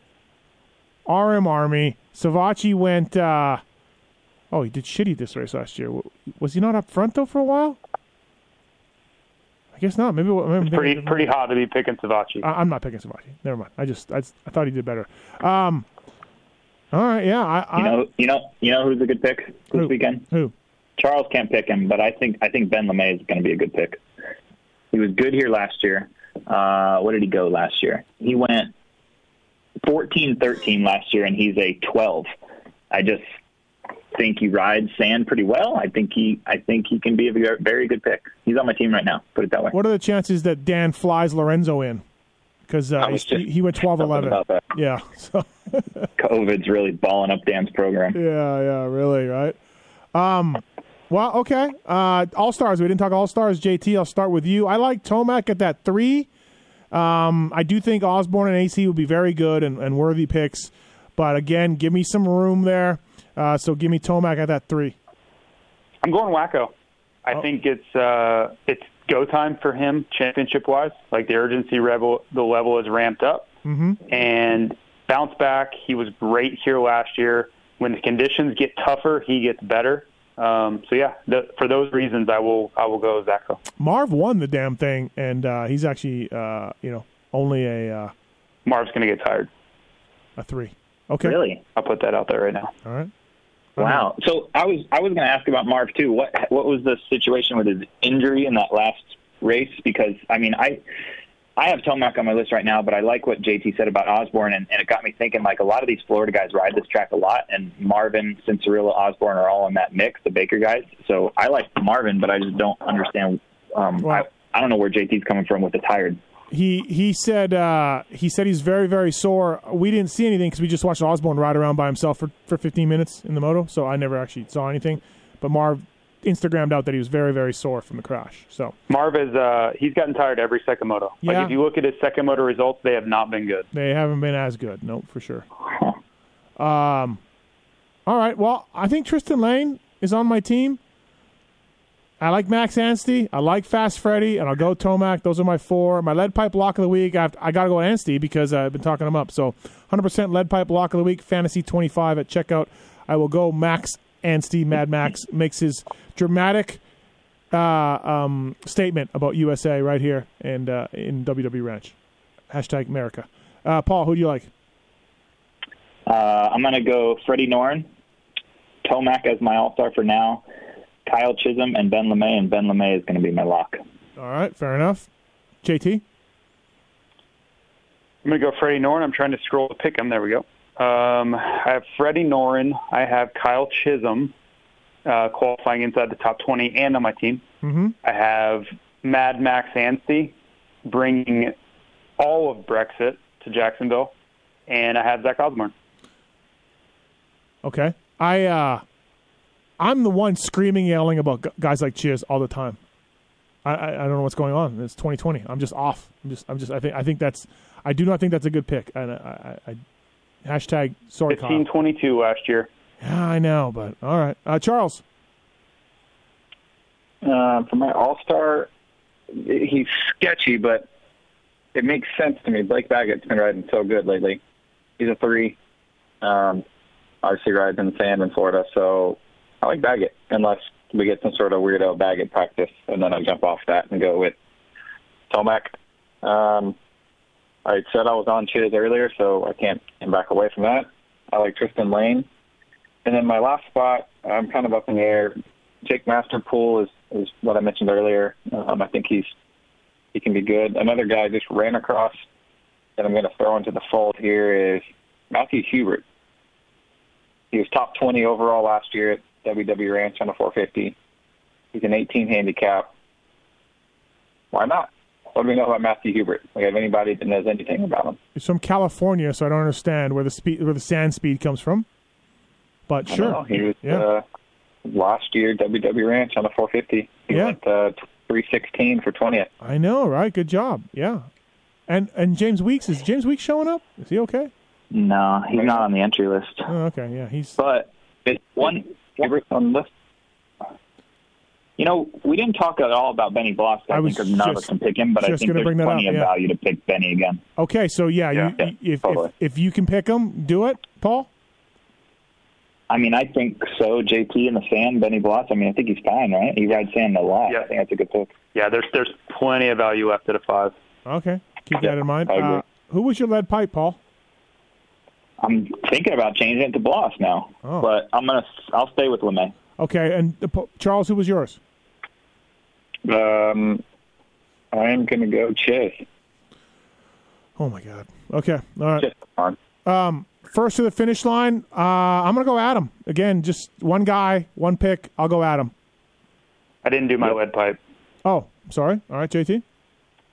RM Army. Savatgy went. Uh, oh, he did shitty this race last year. Was he not up front though for a while? I guess not. Maybe, maybe I'm
Pretty,
of-
pretty hot to be picking Savatgy.
I, I'm not picking Savatgy. Never mind. I just I, I thought he did better. Um. All right. Yeah. I. I
You know, you know, you know who's a good pick this
Who?
weekend?
who?
Charles can't pick him, but I think I think Ben LaMay is going to be a good pick. He was good here last year. Uh, what did he go last year? He went 14-13 last year, and he's a 12. I just think he rides sand pretty well. I think he I think he can be a very- good pick. He's on my team right now. Put it that way.
What are the chances that Dan flies Lorenzo in? Because uh,
I was
he's-
just
he, he went 12 11. Yeah. So.
COVID's really balling up Dan's program.
Yeah, yeah, really, right? Um, well, okay. Uh, all stars. We didn't talk all stars. JT, I'll start with you. I like Tomac at that three. Um, I do think Osborne and AC would be very good and, and worthy picks, but again, give me some room there. Uh, so give me Tomac at that three.
I'm going Zacho. I
Oh.
think it's uh, it's go time for him championship wise. Like the urgency level, the level is ramped up,
Mm-hmm.
and bounce back. He was great here last year. When the conditions get tougher, he gets better. Um, so yeah, the, for those reasons, I will I will go Zacho.
Marv won the damn thing, and uh, he's actually, uh, you know, only a uh,
Marv's going to get tired.
a three. Okay.
Really?
I'll put that out there right now.
All right.
Wow. So I was I was going to ask about Marv too. What what was the situation with his injury in that last race? Because I mean, I I have Tomac on my list right now, but I like what JT said about Osborne, and, and it got me thinking. Like a lot of these Florida guys ride this track a lot, and Marvin, Cianciarulo, Osborne are all in that mix, the Baker guys. So I like Marvin, but I just don't understand. Um, I, I don't know where JT's coming from with the tired.
He he said uh, he said he's very very sore. We didn't see anything because we just watched Osborne ride around by himself for, for 15 minutes in the moto, so I never actually saw anything. But Marv Instagrammed out that he was very very sore from the crash. So
Marv is uh, he's gotten tired every second moto.
Yeah.
Like if you look at his second moto results, they have not been good.
they haven't been as good. Nope, for sure. Um, all right. Well, I think Tristan Lane is on my team. I like Max Anstey. I like Fast Freddy, and I'll go Tomac. Those are my four. My lead pipe lock of the week. I, have, I got to go Anstey because I've been talking him up. So 100% lead pipe lock of the week. Fantasy 25 at checkout. I will go Max Anstey. Mad Max makes his dramatic uh, um, statement about USA right here and uh, in WW Ranch. Hashtag America. Uh, Paul, who do you like?
Uh, I'm going to go Freddie Noren, Tomac as my all star for now, Kyle Chisholm, and Ben LaMay, and Ben LaMay is going to be my lock.
All right, fair enough. JT?
I'm going to go Freddie Noren. I'm trying to scroll to pick him. There we go. Um, I have Freddie Noren. I have Kyle Chisholm uh, qualifying inside the top 20 and on my team.
Mm-hmm.
I have Mad Max Anstey bringing all of Brexit to Jacksonville, and I have Zach Osborne.
Okay. I uh I'm the one screaming yelling about guys like Chiz all the time. I, I I don't know what's going on. It's 2020. I'm just off. I'm just I'm just I think I think that's I do not think that's a good pick. And I, I, I hashtag sorry
1522 last year.
Yeah, I know, but all right. Uh, Charles.
Uh, for my All Star, he's sketchy, but it makes sense to me. Blake Baggett's been riding so good lately. He's a three. Um, obviously rides in the sand in Florida, so I like Baggett unless we get some sort of weirdo Baggett practice, and then I jump off that and go with Tomac. Um, I said I was on Chiz earlier, so I can't back away from that. I like Tristan Lane. And then my last spot, I'm kind of up in the air. Jake Masterpool is, is what I mentioned earlier. Um, I think he's he can be good. Another guy I just ran across that I'm going to throw into the fold here is Matthew Hubert. He was top 20 overall last year at WW Ranch on a 450. He's an 18 handicap. Why not? What do we know about Matthew Hubert? We have anybody that knows anything about him?
He's from California, so I don't understand where the speed where the sand speed comes from. But
I
sure.
know. He was
Yeah.
uh, last year WW Ranch on the 450. He
Yeah.
went uh, 316 for 20th.
I know, right? Good job. Yeah. And and James Weeks is James Weeks showing up? Is he okay?
No, he's not on the entry list.
Oh, okay. Yeah, he's
But
It's
one,
Hubert's on the list.
You know, we didn't talk at all about Benny Bloss. I,
I was
think none of us can pick him, but I think
gonna
there's
bring that
plenty
up,
of
yeah.
value to pick Benny again.
okay. So yeah,
Yeah.
you,
Yeah,
if, if
totally.
if you can pick him, do it, Paul.
I mean, I think so. JT in the sand, Benny Bloss. I mean, I think he's fine, right? He rides sand a lot.
Yeah.
I think that's a good pick.
Yeah, there's there's plenty of value left at a five.
Okay, keep
Yeah,
that in mind.
I agree.
Uh, who was your lead pipe, Paul?
I'm thinking about changing it to Bloss now,
Oh.
but I'm gonna. I'll stay with LaMay.
Okay, and uh, Charles, who was yours?
Um, I'm going to go Chiz.
Oh my God. Okay, all right. Um, first to the finish line. Uh, I'm gonna go Adam again. Just one guy, one pick. I'll go Adam.
I didn't do my lead pipe.
Oh, sorry. All right, JT.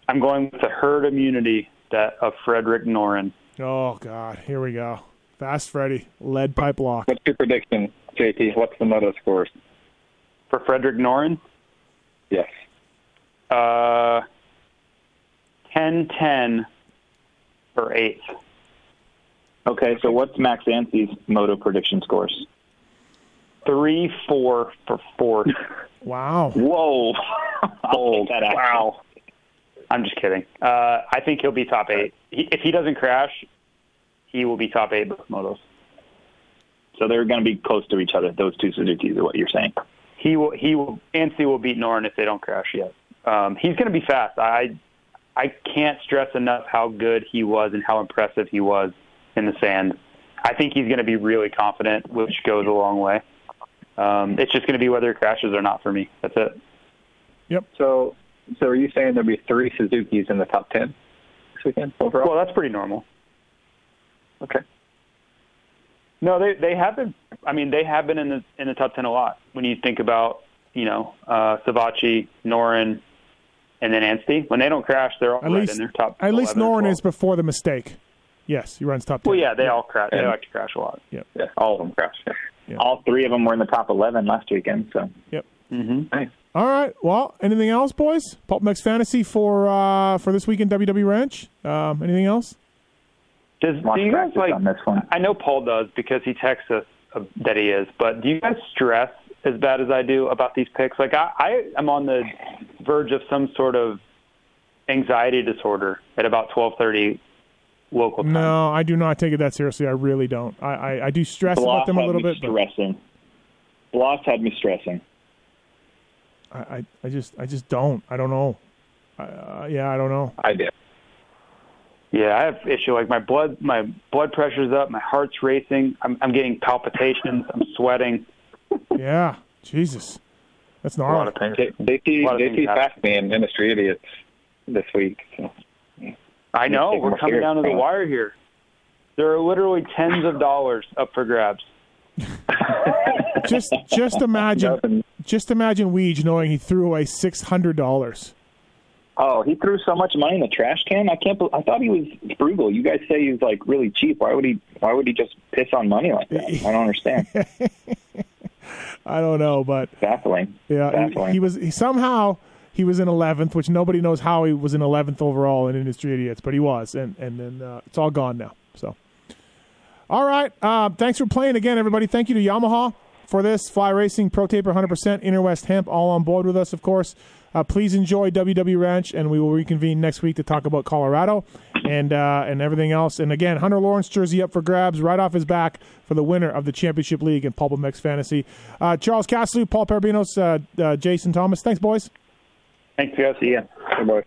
I'm going with the herd immunity that of Frederick Noren.
Oh God, here we go. Fast Freddy, lead pipe lock.
What's your prediction, JT? What's the moto scores?
For Frederick Noren,
Yes.
uh, 10-10 for eighth.
Okay, so what's Max Anstey's moto prediction scores?
Three four for fourth.
Wow.
Whoa! I'll take that action.
wow. I'm just kidding. Uh, I think he'll be top eight. He, if he doesn't crash, he will be top eight both motos.
So they're going to be close to each other. Those two Suzuki's are what you're saying.
He will. He will. Anstey will beat Noren if they don't crash yet. Um, he's going to be fast. I I can't stress enough how good he was and how impressive he was in the sand. I think he's going to be really confident, which goes a long way. Um, it's just going to be whether it crashes or not for me. That's it. Yep.
So, so are you saying there'll be three Suzuki's in the top ten this weekend overall?
Well, that's pretty normal.
okay.
No, they they have been. I mean, they have been in the in the top ten a lot. When you think about you know uh, Savatgy, Noren, and then Anstey, when they don't crash, they're all
At
right
least,
in their top.
at least
11 or
Norin is before the mistake. Yes, he runs top ten.
Well, yeah, they all crash. They
Yeah.
like to crash a lot.
Yeah, all of them crashed.
All three of them were in the top 11 last weekend. So
Mm-hmm.
Nice.
All right. Well, anything else, boys? PulpMX Fantasy for uh, for this weekend, in WW Ranch. Um, anything else?
Does do you guys like?
on this one.
I know Paul does because he texts us uh, that he is. But do you guys stress as bad as I do about these picks? Like I, I am on the verge of some sort of anxiety disorder at about twelve thirty local time.
No, I do not take it that seriously. I really don't. I I, I do stress about them a
had
little
me
bit, but
stressing. Bloss had me stressing.
I, I I just I just don't. I don't know. I, Uh, yeah, I don't know.
I did.
Yeah, I have issue like my blood my blood pressure's up, my heart's racing, I'm I'm getting palpitations, I'm sweating.
Yeah, Jesus, that's
A lot
gnarly.
of things.
They, they keep
A lot of
they
things
keep
happen.
past me in industry idiots this week. So.
I know, we're coming
here.
down to the wire here. There are literally tens of dollars up for grabs.
Just just imagine
Nothing.
just imagine Weege knowing he threw away six hundred dollars.
Oh, he threw so much money in the trash can. I can't. I thought he was frugal. You guys say he's like really cheap. Why would he? Why would he just piss on money like that? I don't understand.
I don't know, but
Baffling.
yeah, he,
Baffling.
he was he somehow he was in eleventh, which nobody knows how he was in eleventh overall in Industry Idiots, but he was, and and then uh, it's all gone now. So, all right, uh, thanks for playing again, everybody. Thank you to Yamaha for this Fly Racing Pro Taper 100% Inner West Hemp, all on board with us, of course. Uh, please enjoy WW Ranch, and we will reconvene next week to talk about Colorado and uh, and everything else. And again, Hunter Lawrence jersey up for grabs right off his back for the winner of the Championship League in PulpMX Fantasy. Uh, Charles Castle, Paul Perebijnos, uh, uh, Jason Thomas. Thanks, boys.
Thanks, guys.
See ya. Good.